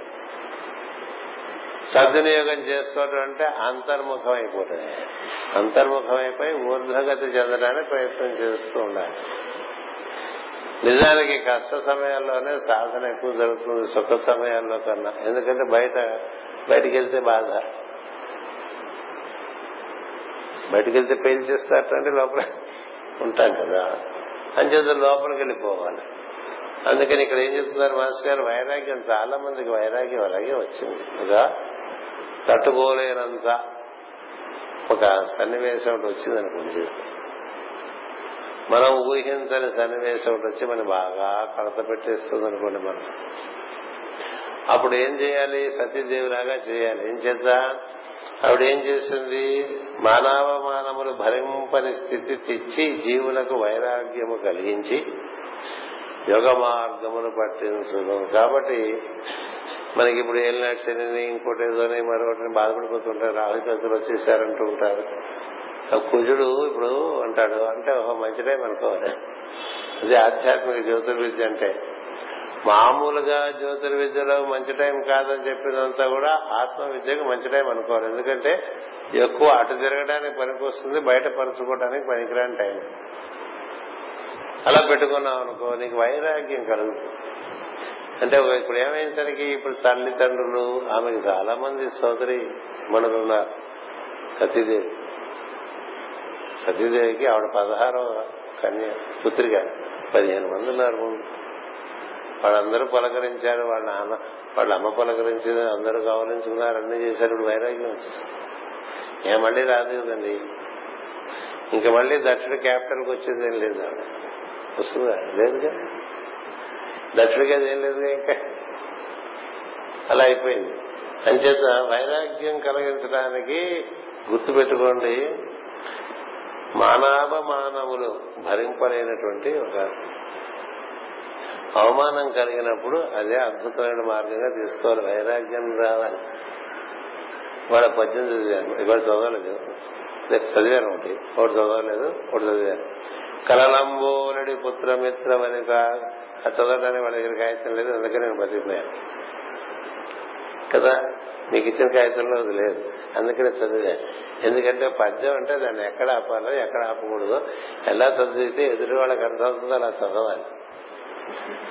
సద్వినియోగం చేసుకోవడం అంటే అంతర్ముఖం అయిపోతుంది. అంతర్ముఖమైపోయి ఊర్ధ్వగతి చెందడానికి ప్రయత్నం చేస్తూ ఉండాలి. నిజానికి కష్ట సమయాల్లోనే సాధన ఎక్కువ జరుగుతుంది సుఖ సమయాల్లో కన్నా. ఎందుకంటే బయట బయటికి వెళ్తే బాధ. బయటికి వెళ్తే పేల్చేస్తారంటే లోపల ఉంటాం కదా. అంచేత లోపలికి వెళ్ళిపోవాలి. అందుకని ఇక్కడ ఏం చెప్తున్నారు మాస్టర్ గారు? వైరాగ్యం చాలా మందికి వైరాగ్యం అలాగే వచ్చింది. కదా? తట్టుకోలేనంత ఒక సన్నివేశం ఒకటి వచ్చింది అనుకోండి మనం ఊహించని సన్నివేశం ఒకటి వచ్చి మనం బాగా కడత పెట్టేస్తుంది అనుకోండి మనం. అప్పుడు ఏం చేయాలి? సతీదేవిలాగా చేయాలి. ఏం చేద్దా? ఆవిడ ఏం చేసింది? మానవ మానములు భరింపని స్థితి తెచ్చి జీవులకు వైరాగ్యము కలిగించి యోగ మార్గమును పట్టించును. కాబట్టి మనకి ఇప్పుడు ఏం శని ఇంకోటి ఏదోని మరొకటిని బాధపడిపోతుంటారు ఆధిపతులు వచ్చేసారంటూ ఉంటారు. కుజుడు ఇప్పుడు అంటాడు అంటే ఒక మంచి టైం అనుకోవాలి అది ఆధ్యాత్మిక జ్యోతిర్విద్య అంటే. మామూలుగా జ్యోతిర్విద్యలో మంచి టైం కాదని చెప్పినంతా కూడా ఆత్మ విద్యకు మంచి టైం అనుకోవాలి ఎందుకంటే ఎక్కువ అటు తిరగడానికి పనికొస్తుంది బయట పరుచుకోవడానికి పనికిరాని టైం. అలా పెట్టుకున్నావు అనుకో నీకు వైరాగ్యం కలుగుతుంది. అంటే ఇప్పుడు ఏమైందరికి ఇప్పుడు తల్లిదండ్రులు ఆమెకి చాలా మంది సోదరి మనలున్నారు సతీదేవి. సతీదేవికి ఆవిడ పదహారో కన్య పుత్రిక. పదిహేను మంది ఉన్నారు ముందు వాళ్ళందరూ పలకరించారు వాళ్ళ నాన్న వాళ్ళ అమ్మ పలకరించింది అందరూ గౌరవించుకున్నారు అన్ని చేశారు. ఇప్పుడు వైరాగ్యం వచ్చేసింది. ఏ మళ్ళీ రాదు కదండి. ఇంకా మళ్ళీ దక్షిణ క్యాపిటల్కి వచ్చేది ఏం లేదు ఆవిడ. వస్తుందా? లేదుగా దక్షిణకి అది ఏం ఇంకా అలా అయిపోయింది. అంచేత వైరాగ్యం కలిగించడానికి గుర్తుపెట్టుకోండి మానవ మానవులు భరింపలేనటువంటి ఒక అవమానం కలిగినప్పుడు అదే అద్భుతమైన మార్గంగా తీసుకోవాలి. వైరాగ్యం రావాలి వాళ్ళ పద్యం చదివాను ఇవాళ చదవలేదు. చదివాను ఒకటి. ఒకటి చదవలేదు ఒకటి చదివాను. కలలంబోలడి పుత్రమిత్ర వనిత అది చదవడానికి వాళ్ళ దగ్గర కాగితం లేదు అందుకే నేను బతికిపోయాను. కదా? మీకు ఇచ్చిన కాగితంలో అది లేదు. అందుకనే చదివా ఎందుకంటే పద్యం అంటే దాన్ని ఎక్కడ ఆపాలో ఎక్కడ ఆపకూడదు ఎలా చదివితే ఎదురు వాళ్ళకి అర్థమవుతుందో అలా చదవాలి.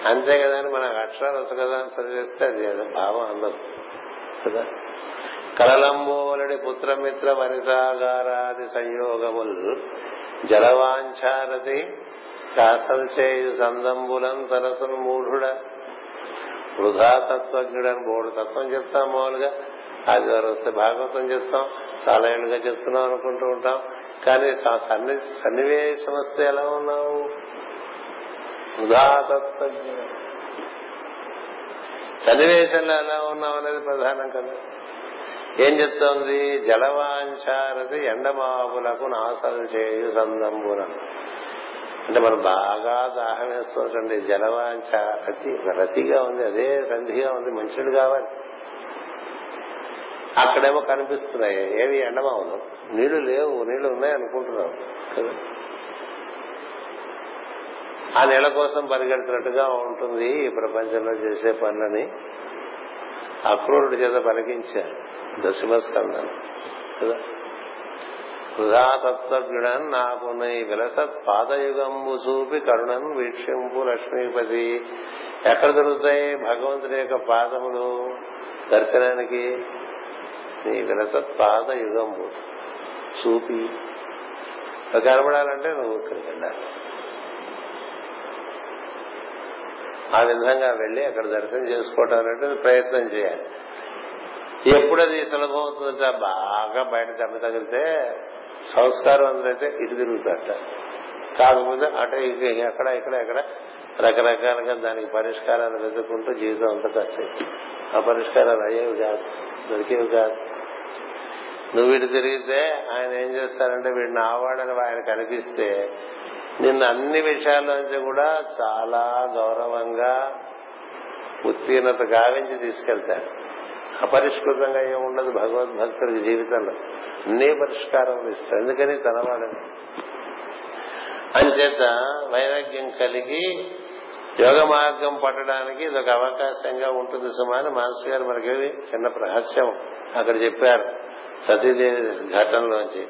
అంతే కదా అని మన అక్షరాలు వచ్చు కదా అని చదివిస్తే అది భావం అందదు. కదా? కలలంబోలడి పుత్రమిత్ర వనితాగారాది సంయోగములు జలవాంఛారతి కాసలు చేయు సందంబులం తరసును మూఢుడ. వృధా తత్వజ్ఞుడని బోడు తత్వం చెప్తాం మామూలుగా. అది వస్తే భాగవతం చెప్తాం. చాలా ఏళ్ళుగా చెప్తున్నాం అనుకుంటూ ఉంటాం. కానీ సన్ని సన్నివేశం వస్తే ఎలా ఉన్నావు? వృధా తత్వజ్ఞుడు సన్నివేశంలో ఎలా ఉన్నావు అనేది ప్రధానం కదా. ఏం చెప్తోంది? జలవాంఛారతి ఎండమావులకు నాసలు చేయు సందంబులను అంటే మనం బాగా దాహం వేసుకోకండి. జలవాంఛ రతి రతిగా ఉంది. అదే రంధిగా ఉంది. మంచినీళ్ళు కావాలి. అక్కడేమో కనిపిస్తున్నాయి. ఏవి ఎండమావులు? నీళ్ళు లేవు. నీళ్ళు ఉన్నాయి అనుకుంటున్నాం. కదా? ఆ నెల కోసం పరిగెడుతున్నట్టుగా ఉంటుంది ఈ ప్రపంచంలో చేసే పనులని. అక్రూరుడి చేత పలికించారు. దశమస్కందాన్ని కదా? వృధాతత్వజ్ఞుడన్ నాకు విలసత్ పాదయుగంబు చూపి కరుణన్ వీక్షింపు లక్ష్మీపతి. ఎక్కడ దొరుకుతాయి భగవంతుడి యొక్క పాదములు? దర్శనానికి? నీ విలసత్ పాదయుగంబు చూపి. కనబడాలంటే నువ్వు ఇక్కడికి వెళ్ళాలి. ఆ విధంగా వెళ్ళి అక్కడ దర్శనం చేసుకోవటం అనేది ప్రయత్నం చేయాలి. ఎప్పుడది సులభం అవుతుందంటే బాగా బయట దెబ్బ తగిలితే సంస్కారం అందరైతే ఇటు తిరుగుతాట కాకపోతే అటు ఎక్కడ ఇక్కడ ఎక్కడ రకరకాలుగా దానికి పరిష్కారాలు వెతుకుంటూ జీవితం అంతా ఖర్చు ఆ పరిష్కారాలు అయ్యేవి కాదు దొరికేవి కాదు. నువ్వు వీడు తిరిగితే ఆయన ఏం చేస్తారంటే వీడిని ఆవాడని ఆయన కనిపిస్తే నిన్ను అన్ని విషయాల్లోంచి కూడా చాలా గౌరవంగా ఉత్తీర్ణత గావించి తీసుకెళ్తాడు అపరిష్కృతంగా ఏమున్నది భగవద్భక్తుడికి జీవితంలో. అన్నీ పరిష్కారం ఇస్తాడు ఎందుకని తనవాడని అంచేత వైరాగ్యం కలిగి యోగ మార్గం పట్టడానికి ఇది ఒక అవకాశంగా ఉంటుంది సుమాని మాస్టర్ గారు మనకి చిన్న రహస్యం అక్కడ చెప్పారు. సతీదేవి ఘటనలోంచి.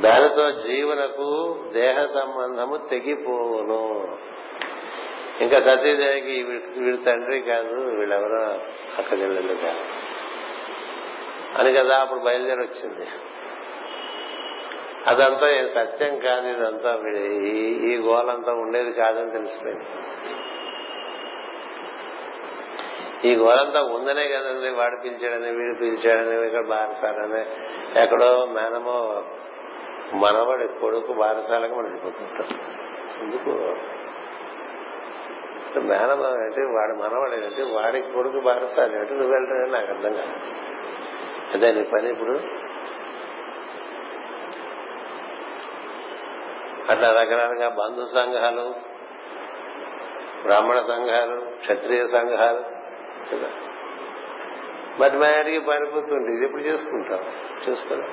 దానితో జీవులకు దేహ సంబంధము తెగిపోవును. ఇంకా సతీదేవికి వీడి తండ్రి కాదు వీళ్ళెవరో అక్కడ కాదు అని కదా అప్పుడు బయలుదేరి వచ్చింది అదంతా సత్యం కాదు ఇదంతా ఈ గోలంతా ఉండేది కాదని తెలిసిపోయింది. ఈ గోలంతా ఉందనే కదండి వాడు పిలిచాడని వీడు పిలిచాడని ఇక్కడ బారసాలని ఎక్కడో మేనమో మనవాడి కొడుకు బారసాలకు మనం వెళ్ళిపోతుంటాం. ఎందుకు? మేనమా ఏంటి వాడి మనవాడు ఏంటి వాడికి కొడుకు బారసాలు ఏంటి నువ్వు వెళ్ళడం నాకు అర్థం కాదు. అదే నీ పని ఇప్పుడు? అట్లా రకరకాలుగా బంధు సంఘాలు బ్రాహ్మణ సంఘాలు క్షత్రియ సంఘాలు కదా? మరి మేడికి పనిపోతుంది ఇది ఎప్పుడు చేసుకుంటాం చేసుకోరా?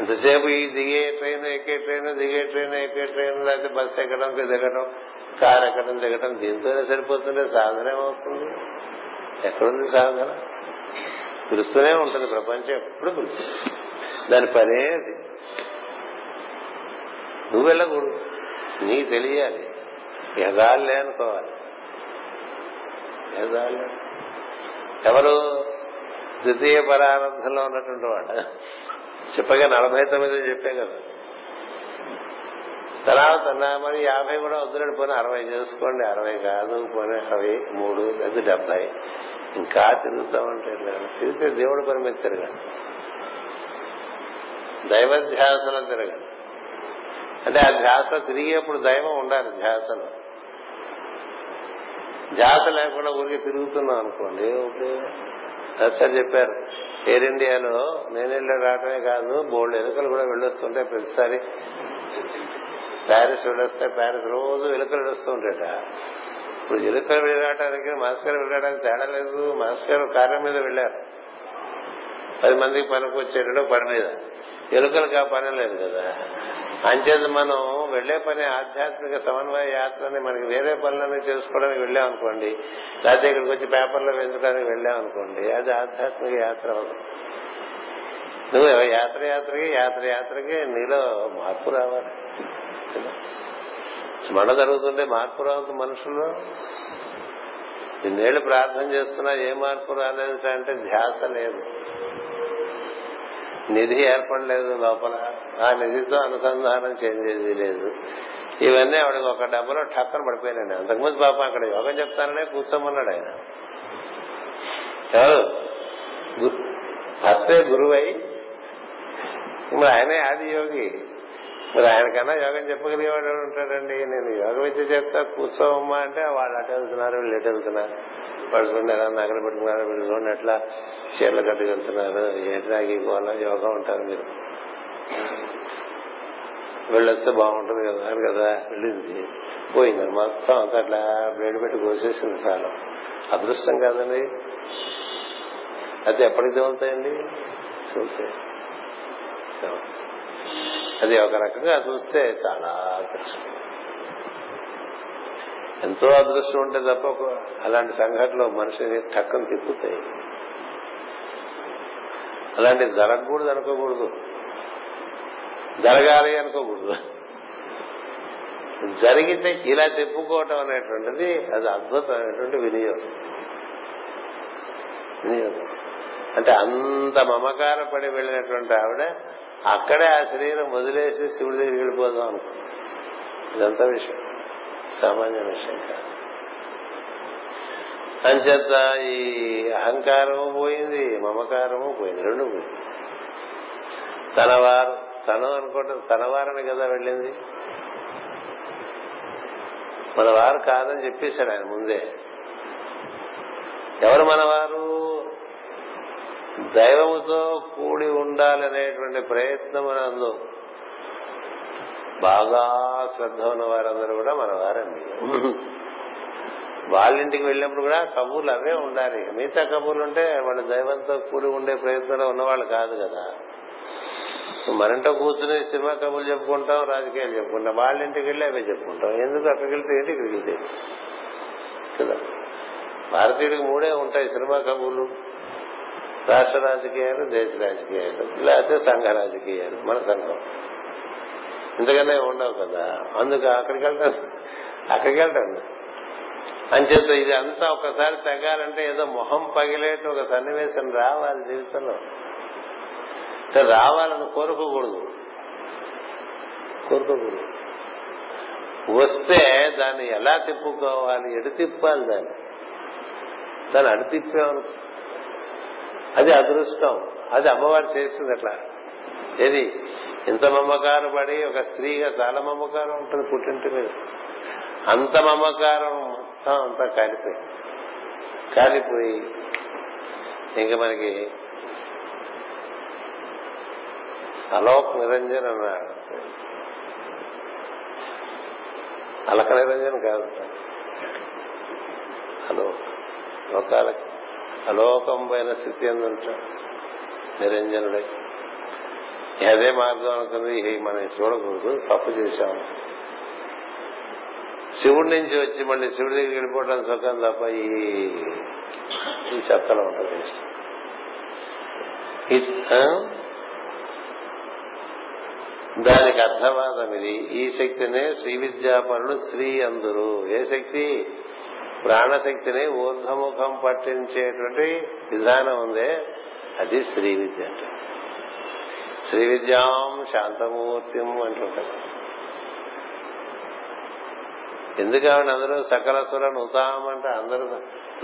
ఎంతసేపు ఈ దిగే ట్రైన్ ఎక్కే ట్రైన్ దిగే ట్రైన్ ఎక్కే ట్రైన్ లేకపోతే బస్సు ఎక్కడం దిగడం కారు ఎక్కడం దిగడం దీంతోనే సరిపోతుండే సాధన ఏమవుతుంది ఎక్కడుంది సాధన పిలుస్తూనే ఉంటుంది ప్రపంచం ఎప్పుడు పిలుస్తుంది దాని పనే అది. నువ్వు వెళ్ళకూడదు. నీకు తెలియాలి. ఎదాలే అనుకోవాలి. ఎదాలే ఎవరు ద్వితీయ పరానందంలో ఉన్నటువంటి వాడు? చెప్పగా నలభై తొమ్మిది చెప్పే కదా. తర్వాత మరి యాభై కూడా వద్దులేడు పోనీ అరవై చేసుకోండి. అరవై కాదు పోనీ అరవై మూడు లేదా డెబ్బై ఇంకా తిరుగుతామంటే తిరిగితే దేవుడు పని మీద తిరగండి దైవ ధ్యాసలో తిరగండి అంటే ఆ ధ్యాస తిరిగేప్పుడు దైవం ఉండాలి ధ్యాసలో. ధ్యాస లేకుండా ఊరికి తిరుగుతున్నాం అనుకోండి సార్ చెప్పారు. ఎయిర్ ఇండియాలో నేను వెళ్ళి రావటమే కాదు బోల్డ్ ఎలుకలు కూడా వెళ్ళొస్తుంటే ప్రతిసారి. ప్యారిస్ వెళ్ళొస్తే ప్యారిస్ రోజు ఎలుకలు వెళ్ళొస్తూ ఇప్పుడు ఎలుకలు వెళ్ళడానికి మాస్కర్ వెళ్ళడానికి తేడా లేదు. మాస్కర్ కార్యం మీద వెళ్ళారు. పది మందికి పనికి వచ్చేటప్పుడు పని మీద. ఎలుకలకు ఆ పని లేదు కదా. అంచేది మనం వెళ్ళే పని ఆధ్యాత్మిక సమన్వయ యాత్రని మనకి వేరే పనులన్నీ చేసుకోవడానికి వెళ్ళాం అనుకోండి లేకపోతే ఇక్కడికి వచ్చి పేపర్లో వేసుకోవడానికి వెళ్ళాం అనుకోండి అది ఆధ్యాత్మిక యాత్ర నువ్వు యాత్ర యాత్రకి యాత్ర యాత్రకి నీలో మార్పు రావాలి. స్మరణ జరుగుతుంటే మార్పు రావద్దు మనుషుల్లో. నిన్నేళ్ళు ప్రార్థన చేస్తున్నా ఏ మార్పు రాలేదు అంటే ధ్యాస లేదు. నిధి ఏర్పడలేదు లోపల. ఆ నిధితో అనుసంధానం చెందేది లేదు. ఇవన్నీ ఆవిడకి ఒక డబ్బులో ఠక్కన పడిపోయినండి అంతకుముందు పాపం అక్కడ యోగం చెప్తాననే కూర్చోమన్నాడు ఆయన. భర్తే గురువై. ఇప్పుడు ఆయనే ఆది యోగి మరి ఆయనకన్నా యోగం చెప్పగలిగేవాడు ఉంటాడండి? నేను యోగ విద్య చెప్తా కూర్చోవమ్మా అంటే వాళ్ళు అటు వెళ్తున్నారు వీళ్ళు ఎటు వెళ్తున్నారు వాళ్ళు చూడండి ఎలా నగలు పెట్టుకున్నారు వీళ్ళు చూడండి ఎట్లా చీరలు కట్టుకెళ్తున్నారు ఏంటి పోవాలా వాళ్ళ యోగం ఉంటారు మీరు. వెళ్ళొస్తే బాగుంటుంది కదా అని కదా వెళ్ళింది. పోయింది. మొత్తం అంతా అట్లా బ్లేడ్ పెట్టి కోసేసింది చాలా. అదృష్టం కాదండి. అది ఎప్పటికి తగులుతాయండి చూస్తాయి అది ఒక రకంగా చూస్తే చాలా అదృష్టం. ఎంతో అదృష్టం ఉంటే తప్ప అలాంటి సంఘటనలు మనిషిని టక్కన తిప్పుతాయి. అలాంటి జరగకూడదు అనుకోకూడదు. జరగాలి అనుకోకూడదు. జరిగితే ఇలా తిప్పుకోవటం అనేటువంటిది అది అద్భుతమైనటువంటి వినియోగం. వినియోగం. అంటే అంత మమకార పడి వెళ్ళినటువంటి ఆవిడ అక్కడే ఆ శరీరం వదిలేసి శివుడి దగ్గరికి వెళ్ళిపోదాం అనుకో ఇదంతా విషయం. సామాన్య విషయం కాదు. అంచేత ఈ అహంకారము పోయింది మమకారము పోయింది రెండు పోయింది. తనవారు తను అనుకోవటం తనవారని కదా వెళ్ళింది. మన వారు కాదని చెప్పేశాడు ఆయన ముందే. ఎవరు మనవారు? దైవముతో కూడి ఉండాలనేటువంటి ప్రయత్నమునందు బాగా శ్రద్ధ ఉన్న వారందరూ కూడా మన వారండి. వాళ్ళింటికి వెళ్ళినప్పుడు కూడా కబూర్లు అవే ఉండాలి. మిగతా కబూర్లు ఉంటే వాళ్ళు దైవంతో కూడి ఉండే ప్రయత్నంలో ఉన్నవాళ్ళు కాదు కదా. మరింటో కూర్చుని సినిమా కబుర్లు చెప్పుకుంటాం రాజకీయాలు చెప్పుకుంటాం. వాళ్ళ ఇంటికి వెళ్ళి అవే చెప్పుకుంటాం. ఎందుకు అక్కడికి వెళ్తే ఏంటి ఇక్కడికి వెళ్తే? కదా. భారతీయుడికి మూడే ఉంటాయి సినిమా కబుర్లు. రాష్ట్ర రాజకీయాలు దేశ రాజకీయాలు లేకపోతే సంఘ రాజకీయాలు మన సంఘం. ఇంతకన్నా ఉండవు కదా? అందుకు అక్కడికి వెళ్తాను అక్కడికి వెళ్తాను అంచేత ఇది అంతా ఒకసారి తగ్గాలంటే ఏదో మొహం పగిలేట ఒక సన్నివేశం రావాలి జీవితంలో. అంటే రావాలని కోరుకోకూడదు. కోరుకోకూడదు. వస్తే దాన్ని ఎలా తిప్పుకోవాలి? ఎడు తిప్పాలి దాన్ని? దాన్ని అడు తిప్పామనుకో అది అదృష్టం. అది అమ్మవారు చేస్తుంది అట్లా. ఏది? ఇంత మమకారం పడి ఒక స్త్రీగా చాలా మమకారం ఉంటుంది పుట్టింటి మీద. అంత మమకారం మొత్తం అంతా కాలిపోయి. కాలిపోయి ఇంకా మనకి అలోక్ నిరంజన్ అన్నాడు అలక నిరంజన్ కాదు. అలోక్ లోకాలకి అలోకం పైన స్థితి ఎందుంటాడు నిరంజనుడై. అదే మార్గం అనుకుంది మనం చూడకూడదు తప్పు చేశాం శివుడి నుంచి వచ్చి మళ్ళీ శివుడి దగ్గరికి వెళ్ళిపోవడం సుఖం తప్ప ఈ ఈ చెత్తలో ఉంటుంది దానికి అర్థవాదం ఇది. ఈ శక్తినే శ్రీ విద్యాపరుడు శ్రీ అందురు. ఏ శక్తి? ప్రాణశక్తిని ఊర్ధముఖం పట్టించేటువంటి విధానం ఉందే అది శ్రీ విద్య అంటే శ్రీ విద్యాం శాంతమూర్తిం అంటుంటారు. ఎందుకంటే అందరూ సకల సుర నుతామంటే అందరూ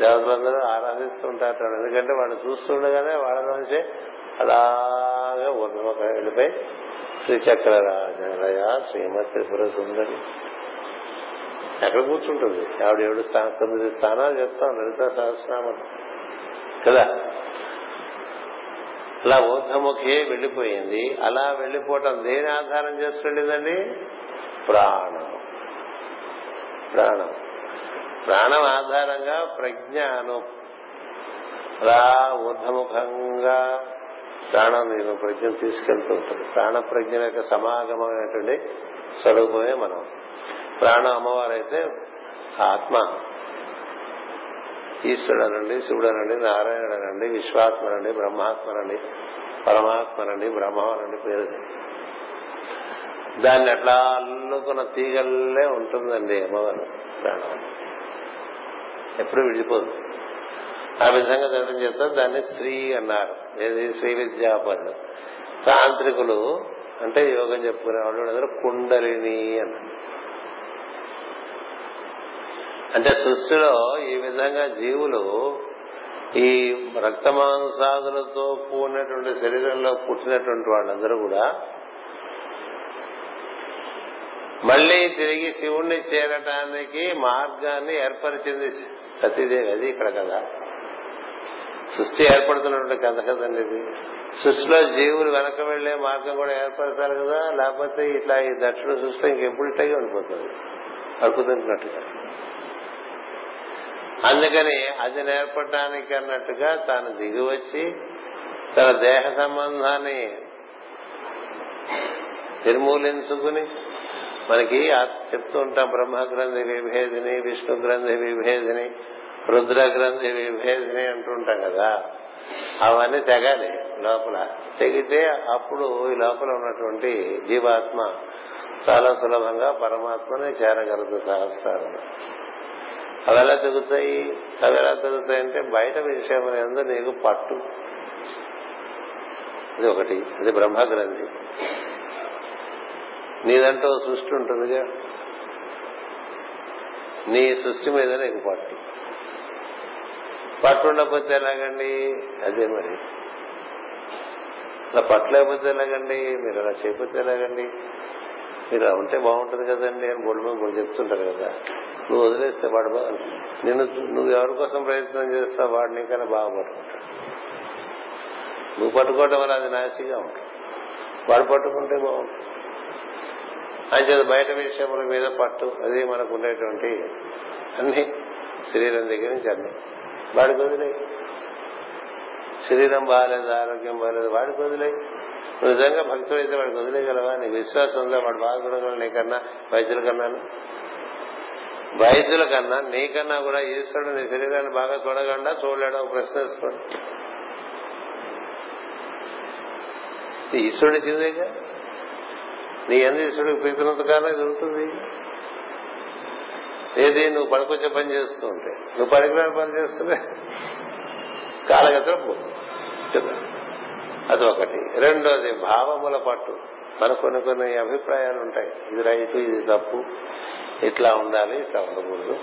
దేవతలందరూ ఆరాధిస్తుంటారు. ఎందుకంటే వాళ్ళు చూస్తుండగానే వాళ్ళ నుంచే అలాగే ఊర్ధముఖం వెళ్ళిపోయి శ్రీచక్ర రాజనయ శ్రీమతి త్రిపుర సుందరి ఎక్కడ కూర్చుంటుంది? ఆవిడ ఏడు స్థానం తొమ్మిది స్థానాలు చెప్తాం లలిత సహస్రనామం కదా? అలా ఊర్ధముఖే వెళ్ళిపోయింది అలా వెళ్ళిపోవటం దేని ఆధారం చేసుకెళ్ళిందండి ప్రాణం. ప్రాణం. ప్రాణం ఆధారంగా ప్రజ్ఞ అను అలా ఊర్ధముఖంగా ప్రాణం నేను ప్రజ్ఞ తీసుకెళ్తూ ఉంటుంది ప్రాణ ప్రజ్ఞ యొక్క సమాగమైనటువంటి స్వరూపమే మనం. ప్రాణ అమ్మవారైతే ఆత్మ. ఈశ్వరుడనండి శివుడనండి నారాయణుడనండి విశ్వాత్మనండి బ్రహ్మాత్మనండి పరమాత్మనండి బ్రహ్మవనండి పేరు. దాన్ని అట్లా అల్లుకున్న తీగల్లే ఉంటుందండి అమ్మవారు ప్రాణం. ఎప్పుడు విడిపోదు. ఆ విధంగా జరగడం చేస్తే దాన్ని శ్రీ అన్నారు. ఏది? శ్రీ విద్యాపరుడు తాంత్రికులు అంటే యోగం చెప్పుకునే వాళ్ళు కుండలిని అన్నారు. అంటే సృష్టిలో ఈ విధంగా జీవులు ఈ రక్తమాంసాదులతో కూడినటువంటి శరీరంలో పుట్టినటువంటి వాళ్ళందరూ కూడా మళ్ళీ తిరిగి శివుణ్ణి చేరటానికి మార్గాన్ని ఏర్పరిచింది సతీదేవి. అది ఇక్కడ కదా సృష్టి ఏర్పడుతున్నటువంటి కథ కదండి ఇది. సృష్టిలో జీవులు వెనక వెళ్ళే మార్గం కూడా ఏర్పడతారు కదా లేకపోతే ఇట్లా ఈ దక్షిణ సృష్టి ఇంకెప్పుడు ఇట్లాగే ఉండిపోతుంది. అడుగుతుంటున్నట్టుగా అందుకని అది నేర్పడానికి అన్నట్టుగా తాను దిగివచ్చి తన దేహ సంబంధాన్ని నిర్మూలించుకుని మనకి చెప్తూ ఉంటాం బ్రహ్మ గ్రంథి విభేదిని విష్ణు గ్రంథి విభేదిని రుద్ర గ్రంథి విభేదిని అంటుంటాం కదా. అవన్నీ తెగాలి లోపల. తెగితే అప్పుడు ఈ లోపల ఉన్నటువంటి జీవాత్మ చాలా సులభంగా పరమాత్మని చేరగలదు సహస్రాలు. అవి ఎలా తెగుతాయి అవి ఎలా తెగుతాయి అంటే బయట విషయం ఎందు నీకు పట్టు. అది ఒకటి అది బ్రహ్మగ్రంథి. నీదంటూ సృష్టి ఉంటుందిగా. నీ సృష్టి మీద నీకు పట్టు. పట్టు ఉండకపోతే ఎలాగండి? అదే మరి. అలా పట్టు లేకపోతే ఎలాగండి? మీరు అలా చేయకపోతే ఎలాగండి? మీరు అలా ఉంటే బాగుంటుంది కదండి అని బొడ్డు మీద చెప్తుంటారు కదా. నువ్వు వదిలేస్తే వాడు నిన్ను నువ్వు ఎవరి కోసం ప్రయత్నం చేస్తావు వాడు నీకన్నా బాగా పట్టుకుంటాడు. నువ్వు పట్టుకోవటం వల్ల అది నాసిగా ఉంటుంది. వాడు పట్టుకుంటే బాగుంటుంది. అంచేది బయట విషయముల మీద పట్టు అది మనకు ఉండేటువంటి అన్ని శరీరం దగ్గర నుంచి అన్ని. వాడికి వదిలే శరీరం బాగాలేదు ఆరోగ్యం బాగాలేదు వాడికి వదిలే నిజంగా భక్తులు అయితే వాడికి వదిలేయగలవా? నీకు విశ్వాసం ఉందా వాడు బాగా నీకన్నా వైద్యుల కన్నాను. వైద్యుల కన్నా నీకన్నా కూడా ఈశ్వరుడు నీ శరీరాన్ని బాగా చూడగలడా చూడలేడా ప్రశ్న వేసుకోండి. ఈశ్వరుడు ఇచ్చిందేగా? నీ ఎందు ఈశ్వరుడికి ప్రీతినంత కాలం ఇది ఉంటుంది? ఏది? నువ్వు పడుకొచ్చే పని చేస్తూ ఉంటే నువ్వు పనికిరాని పని చేస్తుంటే కాలగతిలో అది ఒకటి రెండోది భావముల పట్టు. మనకు కొన్ని కొన్ని అభిప్రాయాలు ఉంటాయి. ఇది రైతు ఇది తప్పు. ఇట్లా ఉండాలి ఇట్లా ఉండకూడదు.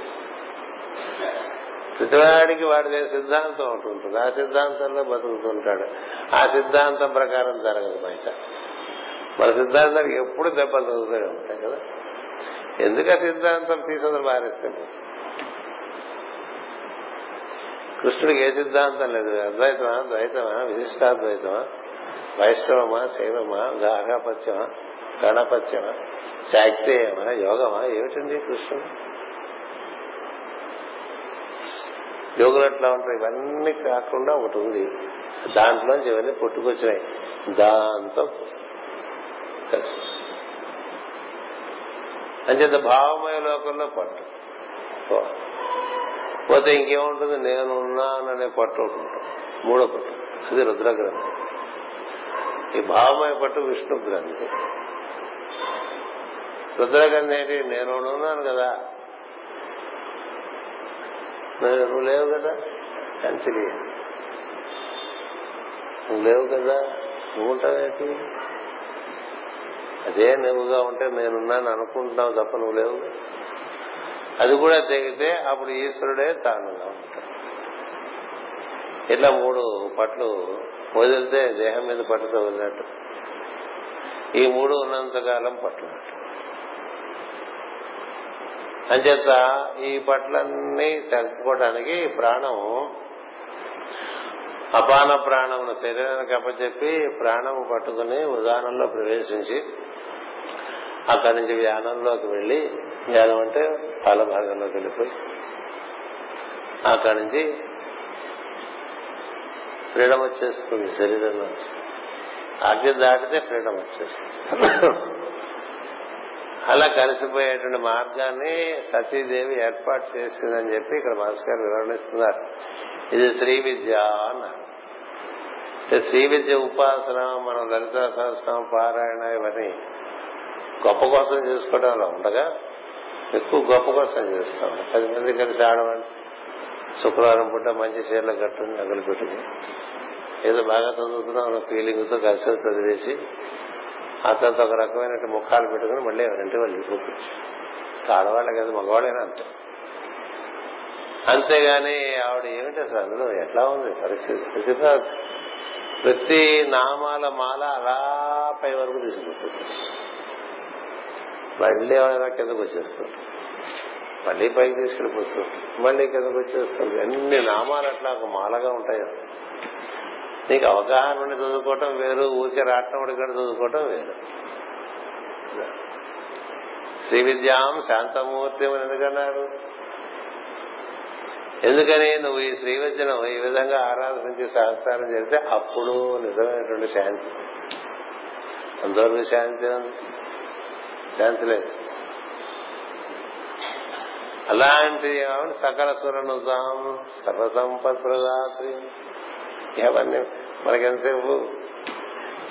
ప్రతివాడికి వాడిదే సిద్ధాంతం ఒకటి ఉంటుంది. ఆ సిద్ధాంతంలో బతుకుతుంటాడు. ఆ సిద్ధాంతం ప్రకారం జరగదు బయట. మన సిద్ధాంతానికి ఎప్పుడు దెబ్బలు తగ్గుతూనే ఉంటాయి కదా. ఎందుకు ఆ సిద్ధాంతం తీసుకుని మారేస్తాడు కృష్ణుడికి ఏ సిద్ధాంతం లేదు. అద్వైతమా ద్వైతమా విశిష్టాద్వైతమా వైష్ణవమా శైవమా గాఘాపత్యమా గణపత్యమా? శాక్తేయమా? యోగమా? ఏమిటండి కృష్ణుడు? యోగులు అట్లా ఉంటాయి ఇవన్నీ కాకుండా ఒకటి ఉంది. దాంట్లోంచి ఇవన్నీ పుట్టుకొచ్చినాయి. దాంతో అంచేత భావమయ లోకంలో పట్టు. పోతే ఇంకేముంటుంది? నేనున్నాననే పట్టు ఒకటి మూడో పట్టు. అది రుద్రగ్రంథం. ఈ భావమయ పట్టు విష్ణు గ్రంథం. రుద్ర నేను ఉన్నాను కదా. నువ్వు లేవు కదా? కంచిలి నువ్వు లేవు కదా? నువ్వు ఉంటావేంటి అదే నువ్వుగా ఉంటే నేనున్నాను అనుకుంటున్నావు తప్ప నువ్వు లేవు అది కూడా తెగితే అప్పుడు ఈశ్వరుడే తానుగా ఉంటాడు. ఇట్లా మూడు పట్లు వదిలితే దేహం మీద పట్టుతో వదిలినట్టు ఈ మూడు ఉన్నంతకాలం పట్టునట్టు. అంచేత ఈ పట్లన్నీ తగ్గుకోవడానికి ప్రాణం అపాన ప్రాణమును శరీరానికి అప్పచెప్పి ప్రాణము పట్టుకుని ఉదాహరణలో ప్రవేశించి అక్కడి నుంచి వ్యానంలోకి వెళ్ళి వ్యానం అంటే పాల భాగంలోకి వెళ్ళిపోయి అక్కడి నుంచి ఫ్రీడమ్ వచ్చేస్తుంది శరీరంలో అగ్ని దాటితే ఫ్రీడమ్ వచ్చేస్తుంది. అలా కలిసిపోయేటువంటి మార్గాన్ని సతీదేవి ఏర్పాటు చేసిందని చెప్పి ఇక్కడ మాస్టర్ గారు వివరణిస్తున్నారు. ఇది శ్రీ విద్య అన్నారు. శ్రీ విద్య ఉపాసన మనం లలిత సహస్రం పారాయణ ఇవన్నీ గొప్ప కోసం చేసుకోవడంలో ఉండగా ఎక్కువ గొప్ప కోసం చేస్తాం. పది మంది కలిసి ఆడవండి శుక్రవారం పూట మంచి చీరలు కట్టుకుని నగలు పెట్టుకుని ఏదో బాగా చదువుతున్నాం అన్న ఫీలింగ్తో కలిసి చదివేసి అతనితో ఒక రకమైన ముఖాలు పెట్టుకుని మళ్ళీ ఎవరింటి వాళ్ళు వెళ్ళిపోవచ్చు ఆడవాళ్ళే కదా మగవాళ్ళైనా అంతే. అంతేగాని ఆవిడ ఏమిటి అసలు అందులో? ఎట్లా ఉంది పరిస్థితి? పరిస్థితి ప్రతి నామాల మాల అలా పై వరకు తీసుకుపోతుంది. మళ్ళీ ఎవరైనా కిందకు వచ్చేస్తుంది. మళ్ళీ పైకి తీసుకెళ్ళిపోతుంది. మళ్ళీ కిందకు వచ్చేస్తుంది. అన్ని నామాలు అట్లా ఒక మాలగా ఉంటాయి. నీకు అవగాహన ఉండి చదువుకోవటం వేరు ఊరికే రాటం ఉడికడ చదువుకోవటం వేరు. శ్రీ విద్యాం శాంతమూర్తి అని ఎందుకన్నారు? ఎందుకని నువ్వు ఈ శ్రీ విద్యను ఈ విధంగా ఆరాధించి సహస్రం చేస్తే అప్పుడు నిజమైనటువంటి శాంతి. అంతవరకు శాంతి ఉంది శాంతి లేదు. అలాంటి సకల సురనుతాం సర్వసంపత్ ప్రదాత్రి మనకెంతసేపు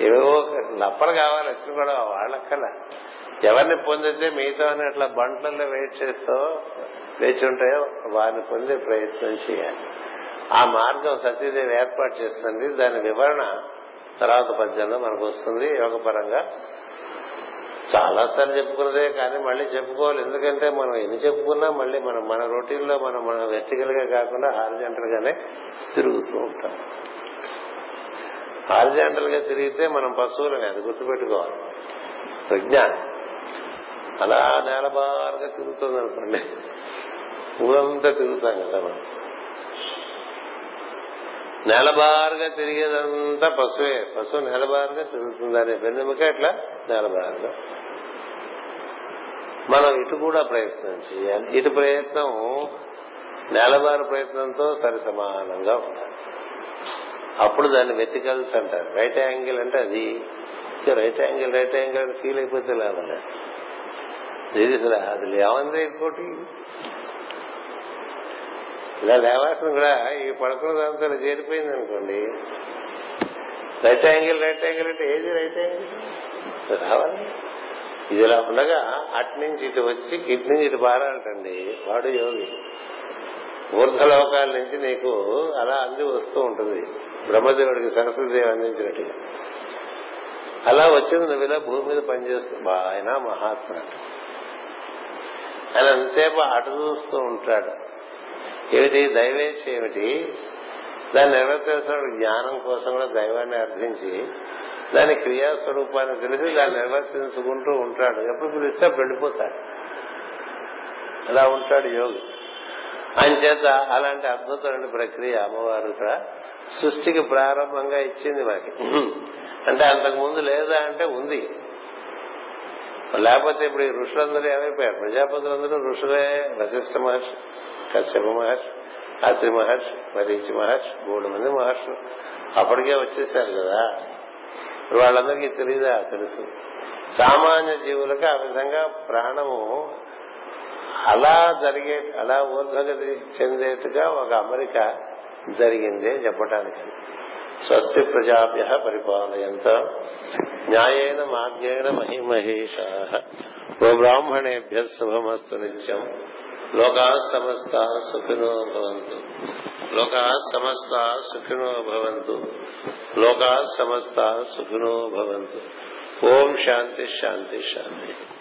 ఏవేవో లప్పలు కావాలి వచ్చిన కూడా వాళ్ళక్కల ఎవరిని పొందితే మిగతా అట్లా బంట్లలో వెయిట్ చేస్తూ వేచి ఉంటాయో వారిని పొందే ప్రయత్నం చేయాలి. ఆ మార్గం సతీదేవి ఏర్పాటు చేస్తుంది. దాని వివరణ తర్వాత పద్యంలో మనకు వస్తుంది. యోగపరంగా చాలాసార్లు చెప్పుకున్నదే కానీ మళ్ళీ చెప్పుకోవాలి. ఎందుకంటే మనం ఎన్ని చెప్పుకున్నా మళ్ళీ మనం మన రొటీన్లో మనం మన వెర్టికల్గా కాకుండా హారిజెంటల్ గానే తిరుగుతూ ఉంటాం. హారిజాంటల్గా తిరిగితే మనం పశువులు అది గుర్తుపెట్టుకోవాలి. ప్రజ్ఞ. అలా నేలబారుగా తిరుగుతుంది అనుకోండి. ఊరంతా తిరుగుతాం కదా మనం. నేలబారుగా తిరిగేదంతా పశువే. పశువు నేలబారుగా తిరుగుతుంది అనే వెన్నెముక ఎట్లా? నేలబారుగా మనం ఇటు కూడా ప్రయత్నం చేయాలి. ఇటు ప్రయత్నం నేలబారు ప్రయత్నంతో సరి సమానంగా ఉండాలి. అప్పుడు దాన్ని వెతికల్స్ అంటారు రైట్ యాంగిల్ అంటే అది. రైట్ యాంగిల్ రైట్ యాంగిల్ అని ఫీల్ అయిపోతే లేదండి ఇది అది లేవంది ఇంకోటి. ఇలా లేవాల్సిన కూడా ఈ పడుకున్న దాంతో చేరిపోయింది అనుకోండి. రైట్ యాంగిల్ రైట్ యాంగిల్ అంటే ఏది రైట్ యాంగిల్ రావాలి. ఇది ఇలా ఉండగా అట్నుంచి ఇటు వచ్చి ఇటు నుంచి ఇటు పారాలటండి వాడు యోగి. ఊర్ధలోకాల నుంచి నీకు అలా అంది వస్తూ ఉంటుంది. బ్రహ్మదేవుడికి సరస్వతిదేవి అందించినట్టుగా అలా వచ్చింది నువ్వు ఇలా భూమి మీద పనిచేస్తూ ఆయన మహాత్మ ఆయన అంతసేపు అటు చూస్తూ ఉంటాడు. ఏమిటి? దైవేచ్ఛ ఏమిటి? దాన్ని నిర్వర్తించిన జ్ఞానం కోసం కూడా దైవాన్ని అర్థించి దాని క్రియాస్వరూపాన్ని తెలిసి దాన్ని నిర్వర్తించుకుంటూ ఉంటాడు. ఎప్పుడు పిలిస్తే వెళ్ళిపోతాడు. అలా ఉంటాడు యోగి. అంచేత చేత అలాంటి అద్భుతమైన ప్రక్రియ అమ్మవారు ఇక్కడ సృష్టికి ప్రారంభంగా ఇచ్చింది మాకి. అంటే అంతకు ముందు లేదా అంటే ఉంది. లేకపోతే ఇప్పుడు ఈ ఋషులందరూ ఏమైపోయారు? ప్రజాపతులందరూ ఋషులే వశిష్ఠ మహర్షి కశ్యప మహర్షి అత్రి మహర్షి మరీచి మహర్షి మూడు మంది మహర్షులు అప్పటికే వచ్చేసారు కదా. వాళ్ళందరికీ తెలియదా తెలుసు. సామాన్య జీవులకు ఆ విధంగా ప్రాణము అలా జరిగే అలా ఊర్ధ్వగతి చెందేట్టుగా ఒక అమరిక జరిగింది అని చెప్పడానికి స్వస్తి ప్రజాభ్య పరిపాలయంత. న్యాయేన మార్గేణ మహిమహేష. ఓ బ్రాహ్మణేభ్య శుభమస్తు నిత్యం. లోకా సమస్త సుఖినో భవంతు. లోకా సమస్త సుఖినో భవంతు. లోకా సమస్త సుఖినో భవంతు. ఓం శాంతి శాంతి శాంతి.